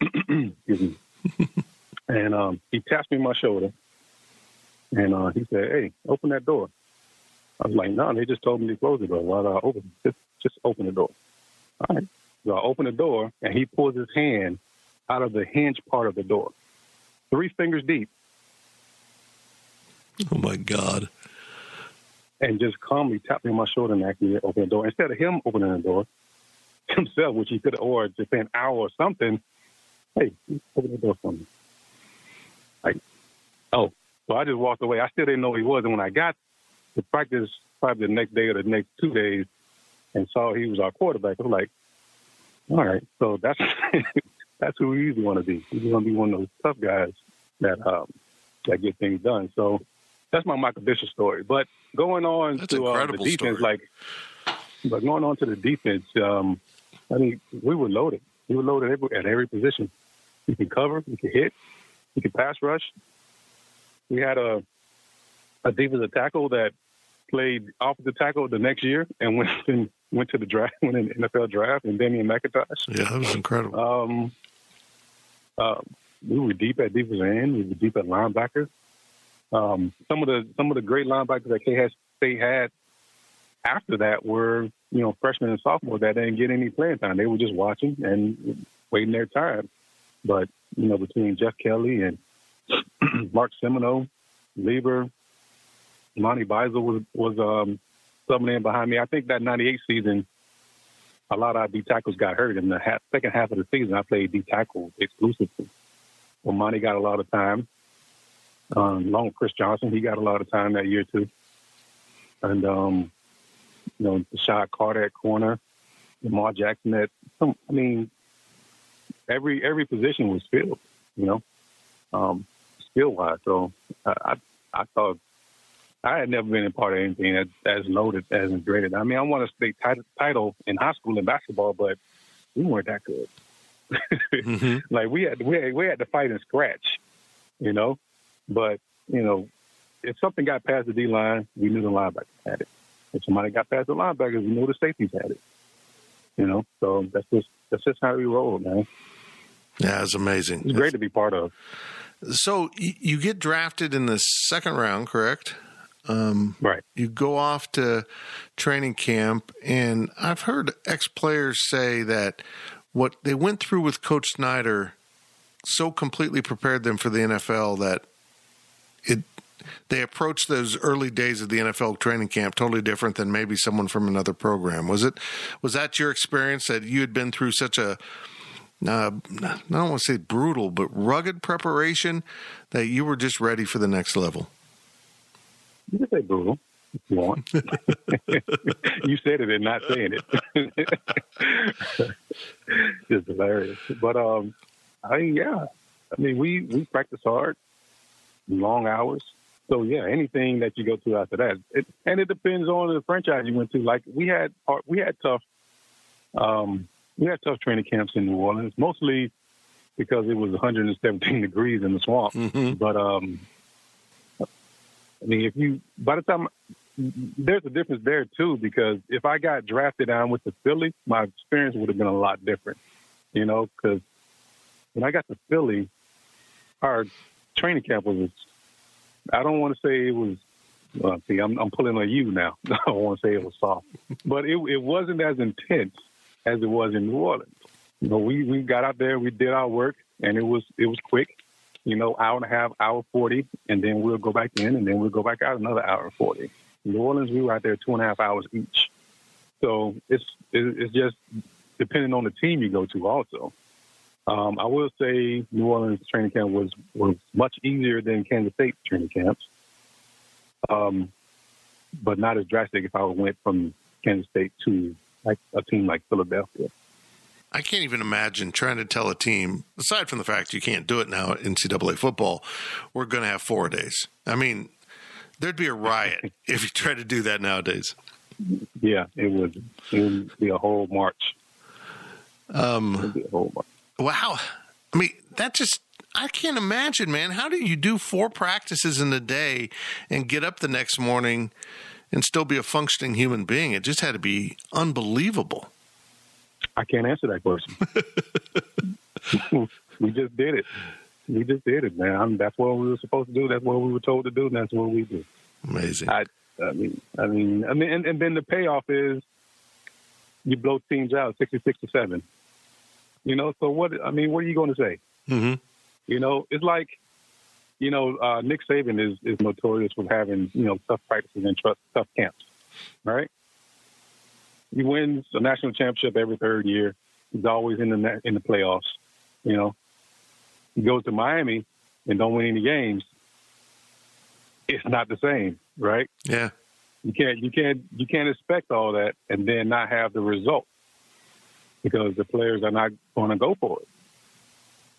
Excuse me. and um, he taps me on my shoulder, and uh, he said, "Hey, open that door." I was like, "No, they just told me to close the door. Why do I open? Just, just open the door." All right. So I open the door, and he pulls his hand out of the hinge part of the door, three fingers deep. Oh my God. And just calmly tapped me on my shoulder and asked me to open the door. Instead of him opening the door himself, which he could have, or just an hour or something, hey, open the door for me. Like, oh, so I just walked away. I still didn't know who he was. And when I got to practice probably the next day or the next two days and saw he was our quarterback, I was like, all right, so that's that's who we usually want to be. He's going to be one of those tough guys that um, that get things done. So that's my Michael Bishop story. But going on that's to uh, the defense, story. like, but going on to the defense, um, I mean, we were loaded. We were loaded every, at every position. We could cover, we could hit, we could pass rush. We had a a defensive tackle that played offensive tackle the next year and went and went to the draft, went in the NFL draft, and Damian McIntosh. Yeah, that was incredible. Um, uh, we were deep at defensive end. We were deep at linebacker. Um, some of the some of the great linebackers that K State had after that were you know freshmen and sophomores that didn't get any playing time. They were just watching and waiting their time. But you know between Jeff Kelly and Mark Simoneau, Lieber, Monty Beisel was was um, subbing in behind me. I think that '98 season, a lot of our D tackles got hurt. In the second half of the season, I played D tackle exclusively. Monty got a lot of time. Um, along with Chris Johnson, he got a lot of time that year too. And um, you know, Shot Carter at corner, Lamar Jackson at some. I mean, every every position was filled. You know, um, skill wise. So I, I I thought I had never been a part of anything as, as loaded as graded. I mean, I won a state title, title in high school in basketball, but we weren't that good. mm-hmm. Like we had we had, we had to fight and scratch, you know. But you know, if something got past the D line, we knew the linebackers had it. If somebody got past the linebackers, we knew the safeties had it. You know, so that's just that's just how we roll, man. Yeah, it's amazing. It's great to be part of. So you get drafted in the second round, correct? Um, right. You go off to training camp, and I've heard ex players say that what they went through with Coach Snyder so completely prepared them for the NFL that it they approached those early days of the NFL training camp totally different than maybe someone from another program. Was it was that your experience that you had been through such a uh, I don't want to say brutal, but rugged preparation that you were just ready for the next level? You can say brutal if you want. you said it and not saying it. Just hilarious. But um, I yeah, I mean we we practice hard, long hours. So yeah, anything that you go to after that, it, and it depends on the franchise you went to. Like we had we had tough, um, we had tough training camps in New Orleans, mostly because it was 117 degrees in the swamp. Mm-hmm. But um, I mean, if you by the time there's a difference there too because if I got drafted down with the Philly, my experience would have been a lot different. You know, because when I got to Philly, our training camp was. I don't want to say it was. Well, see, I'm, I'm pulling on you now. I don't want to say it was soft, but it it wasn't as intense as it was in New Orleans. You know, we we got out there, we did our work, and it was it was quick you know, hour and a half, hour 40, and then we'll go back in, and then we'll go back out another hour 40. New Orleans, we were out there two and a half hours each. So it's it's just depending on the team you go to also. Um, I will say New Orleans training camp was, was much easier than Kansas State training camps, um, but not as drastic if I went from Kansas State to like a team like Philadelphia. I can't even imagine trying to tell a team, aside from the fact you can't do it now in NCAA football, we're going to have four days. I mean, there'd be a riot if you tried to do that nowadays. Yeah, it would. It would be a whole march. Um, a whole march. Wow. I mean, that just I can't imagine, man. How do you do four practices in a day and get up the next morning and still be a functioning human being? It just had to be unbelievable. I can't answer that question. we just did it. We just did it, man. I mean, that's what we were supposed to do. That's what we were told to do, and that's what we do. Amazing. I, I mean, I mean, I mean, and, and then the payoff is you blow teams out sixty-six to seven. You know, so what? I mean, what are you going to say? Mm-hmm. You know, it's like, you know, uh, Nick Saban is is notorious for having you know tough practices and tough, tough camps, right? He wins a national championship every third year. He's always in the in the playoffs. You know, he goes to Miami and don't win any games. It's not the same, right? Yeah. You can't you can't you can't expect all that and then not have the result because the players are not going to go for it.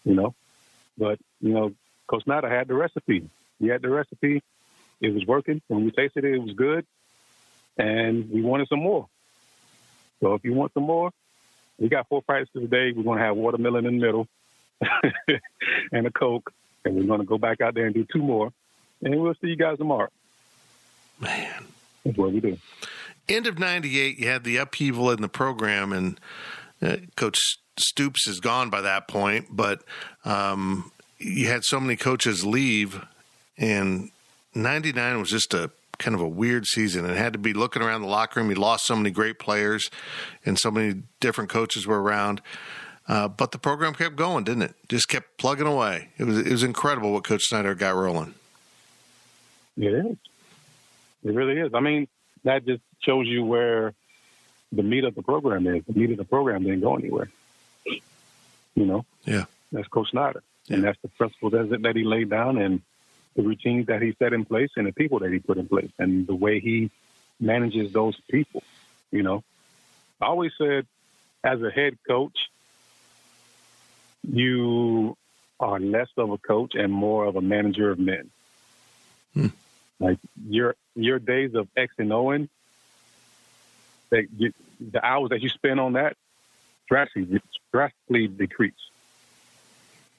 You know, but you know, Coach Snyder had the recipe. He had the recipe. It was working. When we tasted it, it was good, and we wanted some more. So if you want some more, we got four practices today. We're going to have watermelon in the middle and a Coke, and we're going to go back out there and do two more. And we'll see you guys tomorrow. Man. That's what we do. End of 98, you had the upheaval in the program, and uh, Coach Stoops is gone by that point, but um, you had so many coaches leave, and 99 was just a kind of a weird season and had to be looking around the locker room. He lost so many great players and so many different coaches were around. Uh, but the program kept going, didn't it? Just kept plugging away. It was it was incredible what Coach Snyder got rolling. It is. It really is. I mean, that just shows you where the meat of the program is. The meat of the program didn't go anywhere. You know? Yeah. That's Coach Snyder. Yeah. And that's the principle that, that he laid down. And the routines that he set in place and the people that he put in place and the way he manages those people. You know, I always said, as a head coach, you are less of a coach and more of a manager of men. Hmm. Like your your days of X and Oing, that you, the hours that you spend on that drastically drastically decrease.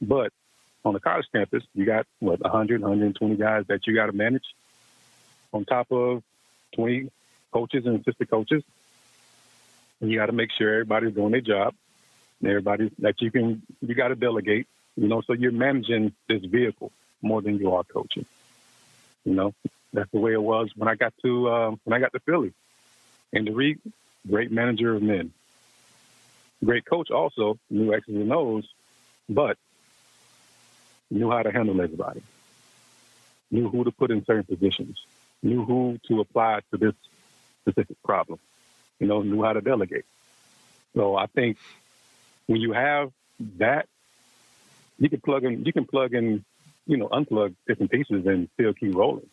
But on the college campus, you got what 100, 120 guys that you got to manage, on top of 20 coaches and assistant coaches. And you got to make sure everybody's doing their job. And everybody that you can, you got to delegate. You know, so you're managing this vehicle more than you are coaching. You know, that's the way it was when I got to um, when I got to Philly. Andy Reid, great manager of men, great coach also, knew X's and O's, but knew how to handle everybody, knew who to put in certain positions, knew who to apply to this specific problem, you know, knew how to delegate. So I think when you have that, you can plug in, you can plug in, you know, unplug different pieces and still keep rolling.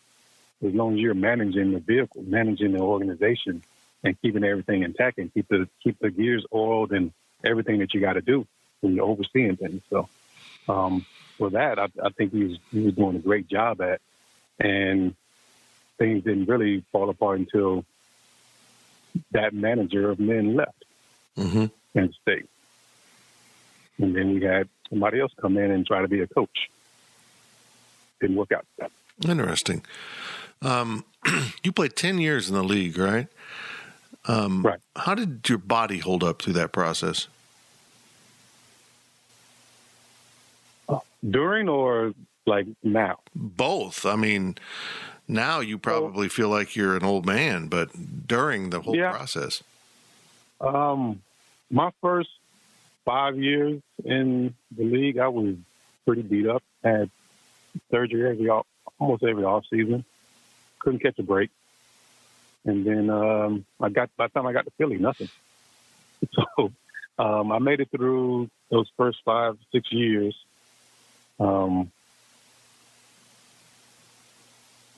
As long as you're managing the vehicle, managing the organization, and keeping everything intact and keep the keep the gears oiled and everything that you got to do when you're overseeing things. So, um, for that, I, I think he was he was doing a great job at, and things didn't really fall apart until that manager of men left Mm-hmm. and stayed. And then we had somebody else come in and try to be a coach. Didn't work out. Interesting. Um, you played 10 years in the league, right? Um, Right. How did your body hold up through that process? During or like now? Both. I mean, now you probably feel like you're an old man, but during the whole Yeah. process. Um, my first five years in the league, I was pretty beat up. Had surgery every off- almost every off season. Couldn't catch a break. And then um, I got by the time I got to Philly, nothing. So um, I made it through those first five six years. Um,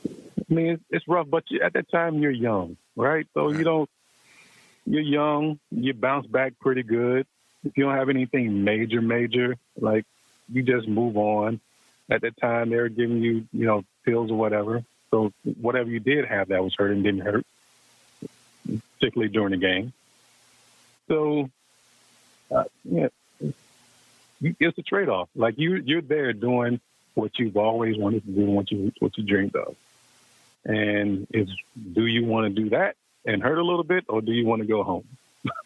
I mean, it's, it's rough, but you, at that time you're young, right? So you don't you're young, you bounce back pretty good. If you don't have anything major, major, like you just move on. At that time, they were giving you, you know, pills or whatever. So whatever you did have that was hurting didn't hurt, particularly during the game. So, uh, yeah, it's a trade off. Like you, you're there doing what you've always wanted to do, what you what you dreamed of. And is do you want to do that and hurt a little bit, or do you want to go home?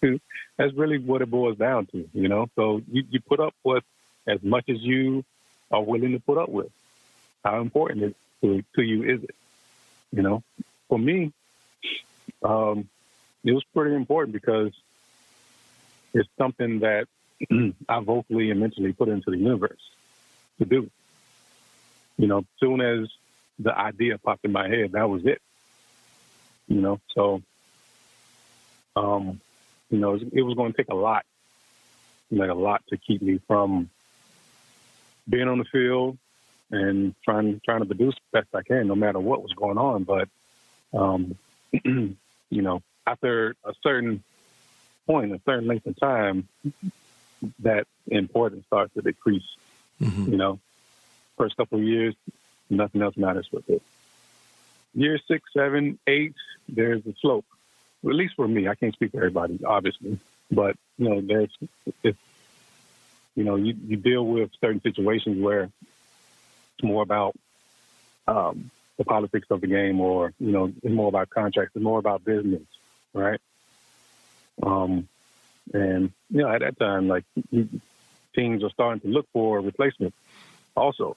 That's really what it boils down to, you know. So you, you put up with as much as you are willing to put up with. How important it to, to you is it? You know, for me, um, it was pretty important because it's something that I vocally and mentally put into the universe to do. You know, soon as the idea popped in my head, that was it. You know, so um, you know, it was going to take a lot, like a lot, to keep me from being on the field and trying trying to produce best I can, no matter what was going on. But um, you know, after a certain point, a certain length of time, that importance starts to decrease. Mhm. You know, first couple of years, nothing else matters with it. Year six, seven, eight, there's a slope. At least for me, I can't speak for everybody, obviously, but you know, there's if you know, you, you deal with certain situations where it's more about um, the politics of the game, or you know, it's more about contracts, it's more about business, right? Um, and you know, at that time, like teams are starting to look for a replacement, also.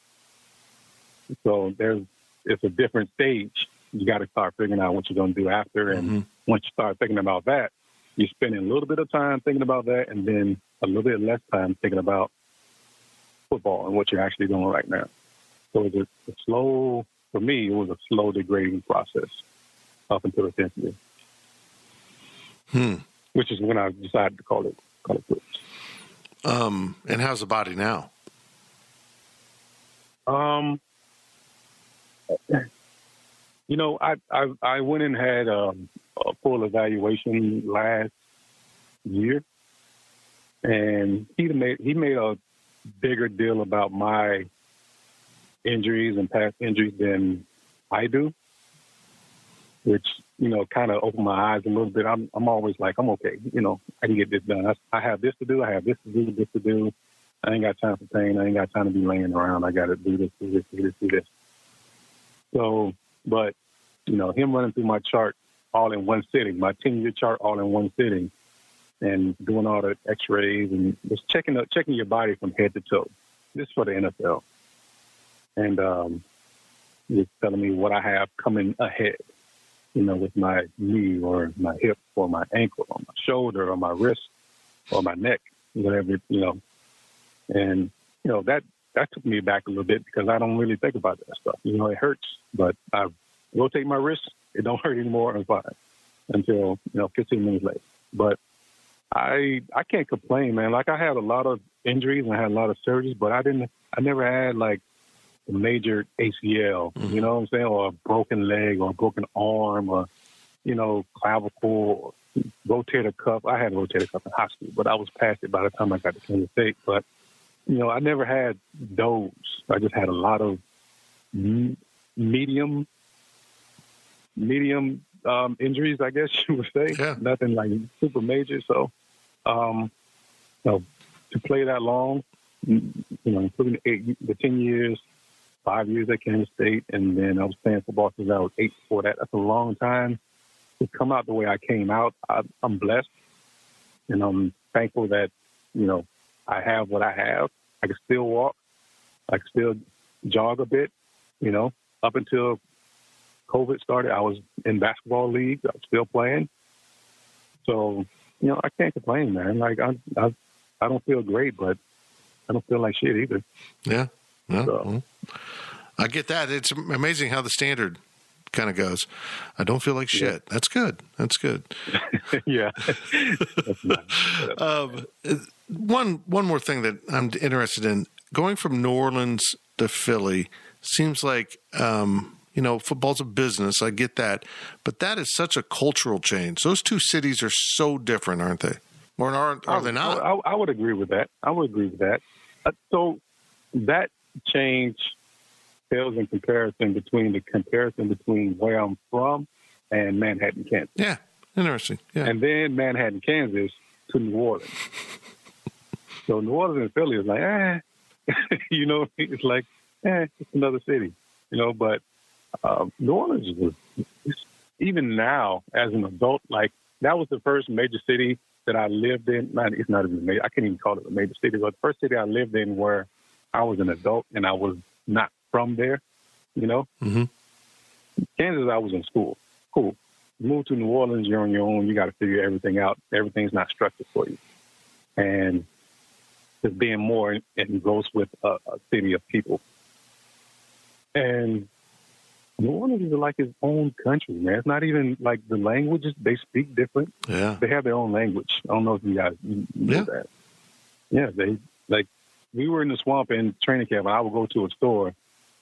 So there's it's a different stage. You got to start figuring out what you're going to do after, and Mhm. once you start thinking about that, you're spending a little bit of time thinking about that, and then a little bit less time thinking about football and what you're actually doing right now. So it's a, a slow, for me, it was a slow degrading process up until the tenth year, Hmm. Which is when I decided to call it call it quits. Um, and how's the body now? Um, you know, I I, I went and had um, a full evaluation last year, and he made he made a bigger deal about my injuries and past injuries than I do, which you know kind of open my eyes a little bit. I'm I'm always like I'm okay, you know, I can get this done. I, I have this to do. I have this to do. This to do. I ain't got time for pain. I ain't got time to be laying around. I got to do this, do this, do this, do this. So, but you know, him running through my chart all in one sitting, my ten year chart all in one sitting, and doing all the X-rays and just checking up, checking your body from head to toe. This is for the NFL, and um, just telling me what I have coming ahead. You know, with my knee or my hip or my ankle or my shoulder or my wrist or my neck, whatever you know. And you know that that took me back a little bit because I don't really think about that stuff. You know, it hurts, but I rotate my wrist, it don't hurt anymore. Fine until you know 15 minutes later. But I I can't complain, man. Like I had a lot of injuries and I had a lot of surgeries, but I didn't. I never had like major ACL, mm-hmm. you know what I'm saying, or a broken leg or a broken arm or you know clavicle, or rotator cuff. I had a rotator cuff in high school, but I was past it by the time I got to Kansas State. But you know, I never had those. I just had a lot of medium medium um, injuries, I guess you would say. Yeah. Nothing like super major. So, um, you know, to play that long, you know, including the, eight, the 10 years, five years at Kansas State, and then I was playing football since I was eight before that. That's a long time to come out the way I came out. I, I'm blessed, and I'm thankful that, you know, I have what I have. I can still walk. I can still jog a bit, you know, up until COVID started, I was in basketball leagues. I was still playing. So, you know, I can't complain, man. Like I, I, I don't feel great, but I don't feel like shit either. Yeah. No, so. I get that. It's amazing how the standard kind of goes. I don't feel like shit. Yeah. That's good. That's good. yeah. um, one one more thing that I'm interested in going from New Orleans to Philly seems like um, you know, football's a business. I get that. But that is such a cultural change. Those two cities are so different, aren't they? Or are, are they not? I, I, would agree with that. I would agree with that. Uh, so that change pales in comparison between the comparison between where I'm from and Manhattan, Kansas. Yeah, interesting. Yeah. And then Manhattan, Kansas to New Orleans. so New Orleans and Philly is like, eh, you know, it's like, eh, it's another city, you know, but uh, New Orleans was even now as an adult, like that was the first major city that I lived in. Not, it's not even major. I can't even call it a major city, but the first city I lived in where I was an adult and I was not from there. You know, mm-hmm. Kansas, I was in school. Cool. move to New Orleans, you're on your own. You got to figure everything out. Everything's not structured for you, and just being more in engrossed with a, a city of people. And New Orleans is like its own country, man. It's not even like the languages they speak different. Yeah, they have their own language. I don't know if you guys know yeah. that. Yeah, they like we were in the swamp in training camp, and I would go to a store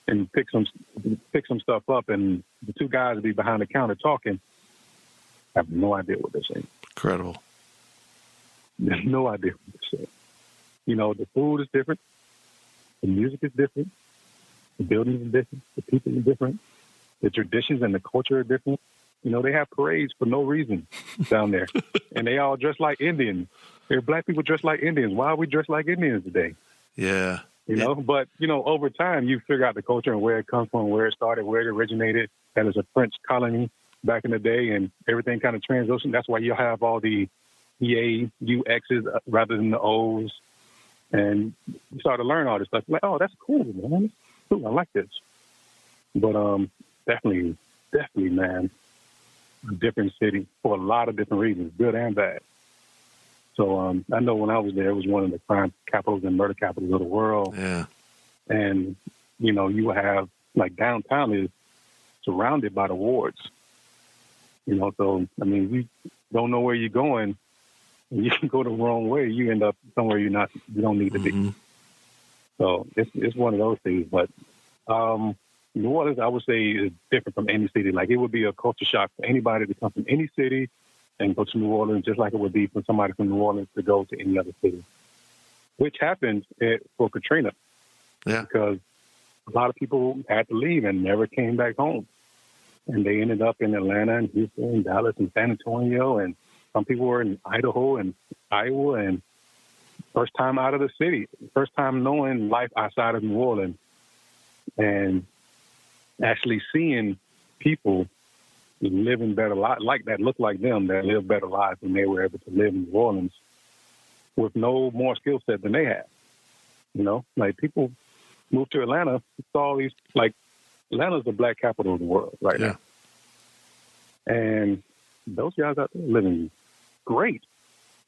and pick some pick some stuff up, and the two guys would be behind the counter talking. I have no idea what they're saying. Incredible. no idea what they're saying. You know, the food is different, the music is different, the buildings are different, the people are different the traditions and the culture are different. You know, they have parades for no reason down there, and they all dress like Indians. They're black people dressed like Indians. Why are we dressed like Indians today? Yeah, you know. But you know, over time, you figure out the culture and where it comes from, where it started, where it originated. That is a French colony back in the day, and everything kind of transitioned. That's why you have all the EA, UXs uh, rather than the O's, and you start to learn all this stuff. Like, oh, that's cool, man. Cool. I like this. But um, definitely, definitely, man, a different city for a lot of different reasons, good and bad. So um, I know when I was there, it was one of the crime capitals and murder capitals of the world. Yeah. And, you know, you have, like, downtown is surrounded by the wards. You know, so, I mean, you don't know where you're going. And You can go the wrong way. You end up somewhere you're not, you don't need to mm-hmm. be. So it's, it's one of those things. But, um, New Orleans, I would say, is different from any city. Like it would be a culture shock for anybody to come from any city and go to New Orleans, just like it would be for somebody from New Orleans to go to any other city. Which happened at, for Katrina. Yeah. Because a lot of people had to leave and never came back home. And they ended up in Atlanta and Houston and Dallas and San Antonio. And some people were in Idaho and Iowa and first time out of the city, first time knowing life outside of New Orleans. And actually seeing people living better lives like that look like them that live better lives than they were able to live in New Orleans with no more skill set than they had. You know, like people moved to Atlanta, saw these like Atlanta's the black capital of the world right Yeah. now. And those guys out there living great.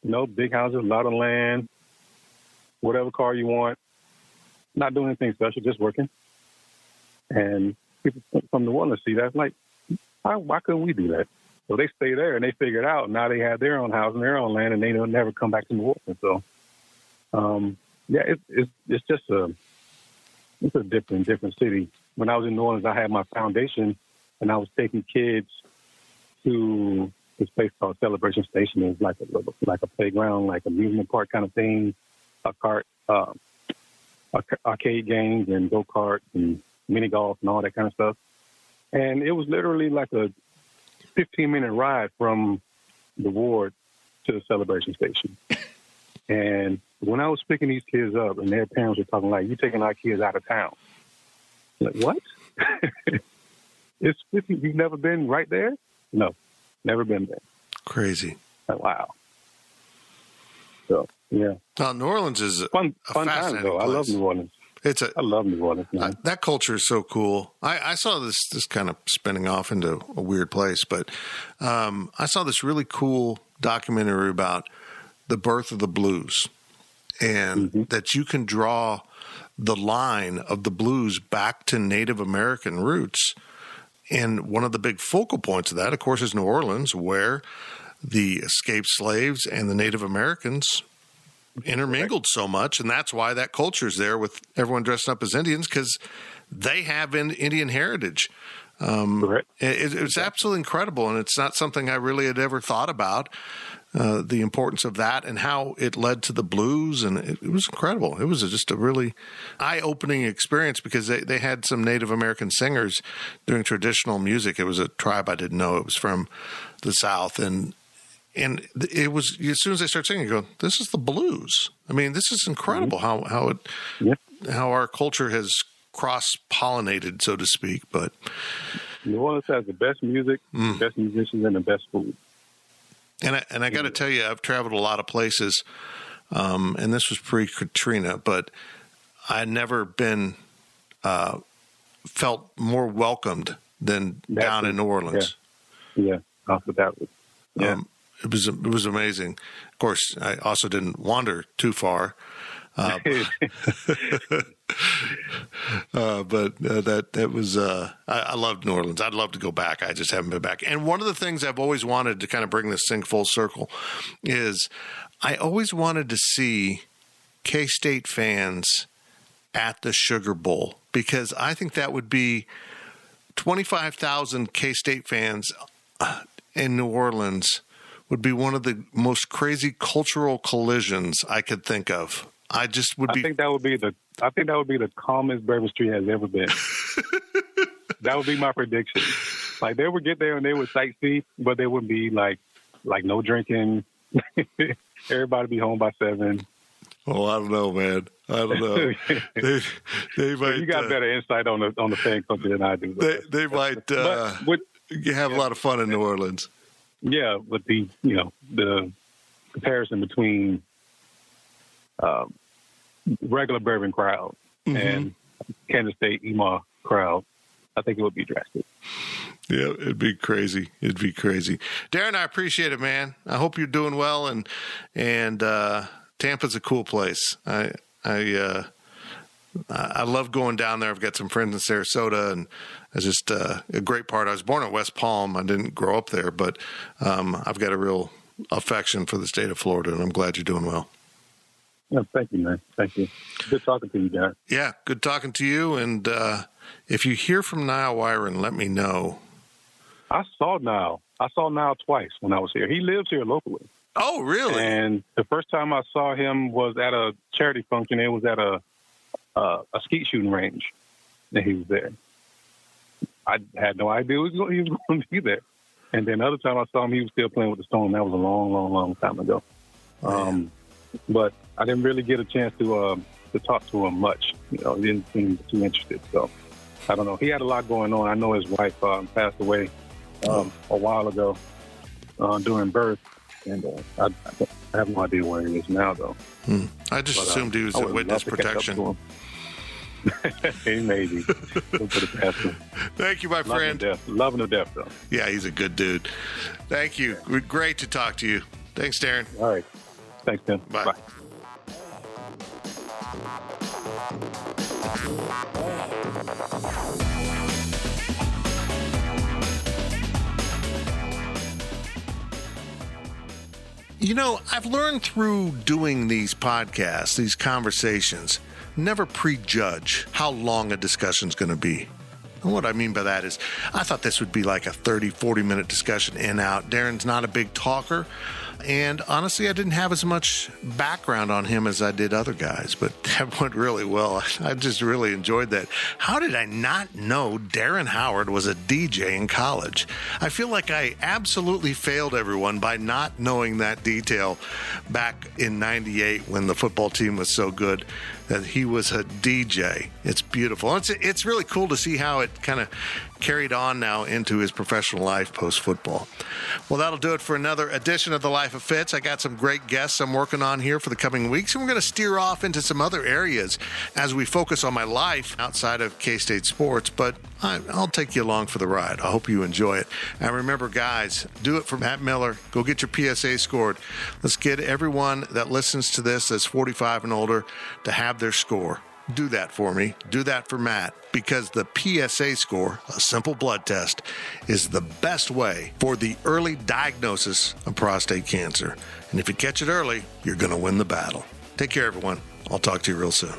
You know, big houses, a lot of land, whatever car you want, not doing anything special, just working. And people from New Orleans see that, like, why, why couldn't we do that? So they stay there and they figure it out. Now they have their own house and their own land, and they don't never come back to New Orleans. So, um, yeah, it's it's just a it's a different different city. When I was in New Orleans, I had my foundation, and I was taking kids to this place called Celebration Station. It's like a like a playground, like amusement park kind of thing, a cart, uh, arcade games and go karts and mini golf and all that kind of stuff. And it was literally like a 15 minute ride from the ward to the celebration station. And when I was picking these kids up and their parents were talking like, "You're taking our kids out of town. I'm like, what? it's 50, you've never been right there? No, never been there. Crazy. Like, wow. So, yeah. Well, New Orleans is Fun, a fun time fascinating though. I love. New Orleans. It's a I love New Orleans. I, that culture is so cool. I, I saw this this kind of spinning off into a weird place, but um, I saw this really cool documentary about the birth of the blues, and that you can draw the line of the blues back to Native American roots. And one of the big focal points of that, of course, is New Orleans, where the escaped slaves and the Native Americans intermingled so much, and that's why that culture is there with everyone dressing up as Indians because they have in, Indian heritage. Um, Correct. it, it's absolutely incredible, and it's not something I really had ever thought about. Uh, the importance of that and how it led to the blues, and it, it was incredible. It was just a really eye-opening experience because they, they had some Native American singers doing traditional music. It was a tribe I didn't know. It was from the South, and and it was as soon as they start singing, you go, "This is the blues." I mean, this is incredible how how it Yeah. how our culture has cross pollinated, so to speak. But New Orleans has the best music, Mm. best musicians, and the best food. and I, and I got to tell you, I've traveled a lot of places, um, and this was pre Katrina, but I never been uh, felt more welcomed than That's down in. New Orleans. Yeah, off of that. Yeah. Um, it was it was amazing. Of course, I also didn't wander too far. Uh, uh, but uh, that that was uh, I, I loved New Orleans. I'd love to go back. I just haven't been back. And one of the things I've always wanted to kind of bring this thing full circle is I always wanted to see K State fans at the Sugar Bowl because I think that would be twenty five thousand K State fans uh, in New Orleans would be one of the most crazy cultural collisions I could think of. I just would be. I think that would be the. I think that would be the calmest Bourbon Street has ever been. that would be my prediction. Like they would get there and they would sightsee, but there would be like, like no drinking. Everybody be home by seven. Oh, I don't know, man. I don't know. they, they might. you got uh, better insight on the on the fan culture than I do. They, they might uh, with have a lot of fun in New Orleans. Yeah, with the you know the comparison between um, regular bourbon crowd Mm-hmm. and Kansas State EMA crowd, I think it would be drastic. Yeah, it'd be crazy. It'd be crazy. Darren, I appreciate it, man. I hope you're doing well, and and uh, Tampa's a cool place. I I uh, I love going down there. I've got some friends in Sarasota, and it's just uh, a great part. I was born in West Palm. I didn't grow up there, but um, I've got a real affection for the state of Florida, and I'm glad you're doing well. Yeah, thank you, man. Thank you. Good talking to you, guys. Yeah, good talking to you, and uh, If you hear from Nyle Wiren, let me know. I saw Nyle. I saw Nyle twice when I was here. He lives here locally. Oh, really? And the first time I saw him was at a charity function. It was at a uh, a skeet shooting range, and he was there. I had no idea he was going to be there. And then other time I saw him, he was still playing with the Storm. That was a long, long, long time ago. Um, but I didn't really get a chance to uh, to talk to him much. You know, he didn't seem too interested. So I don't know. He had a lot going on. I know his wife uh, passed away um, a while ago uh, during birth, and uh, I, I, have no idea where he is now, though. Hmm. I just but, uh, assumed he was in witness protection. he may be. Thank you, my Love friend. Death. Loving to death, though. Yeah, he's a good dude. Thank you. Great to talk to you. Thanks, Darren. All right. Thanks, Tim. Bye. Bye. You know, I've learned through doing these podcasts, these conversations, never prejudge how long a discussion's going to be. And what I mean by that is, I thought this would be like a 30, 40 minute discussion in out. Darren's not a big talker. And honestly, I didn't have as much background on him as I did other guys, but that went really well. I just really enjoyed that. How did I not know Darren Howard was a DJ in college? I feel like I absolutely failed everyone by not knowing that detail back in 98 when the football team was so good that he was a DJ. It's beautiful. It's it's really cool to see how it kind of carried on now into his professional life post football. Well, that'll do it for another edition of the Life of Fitz. I got some great guests I'm working on here for the coming weeks, and we're going to steer off into some other areas as we focus on my life outside of K State sports. But I, will take you along for the ride. I hope you enjoy it. And remember, guys, do it for Matt Miller. Go get your PSA scored. Let's get everyone that listens to this that's 45 and older to have their score do that for me. Do that for Matt because the PSA score, a simple blood test, is the best way for the early diagnosis of prostate cancer. And if you catch it early, you're going to win the battle. Take care, everyone. I'll talk to you real soon.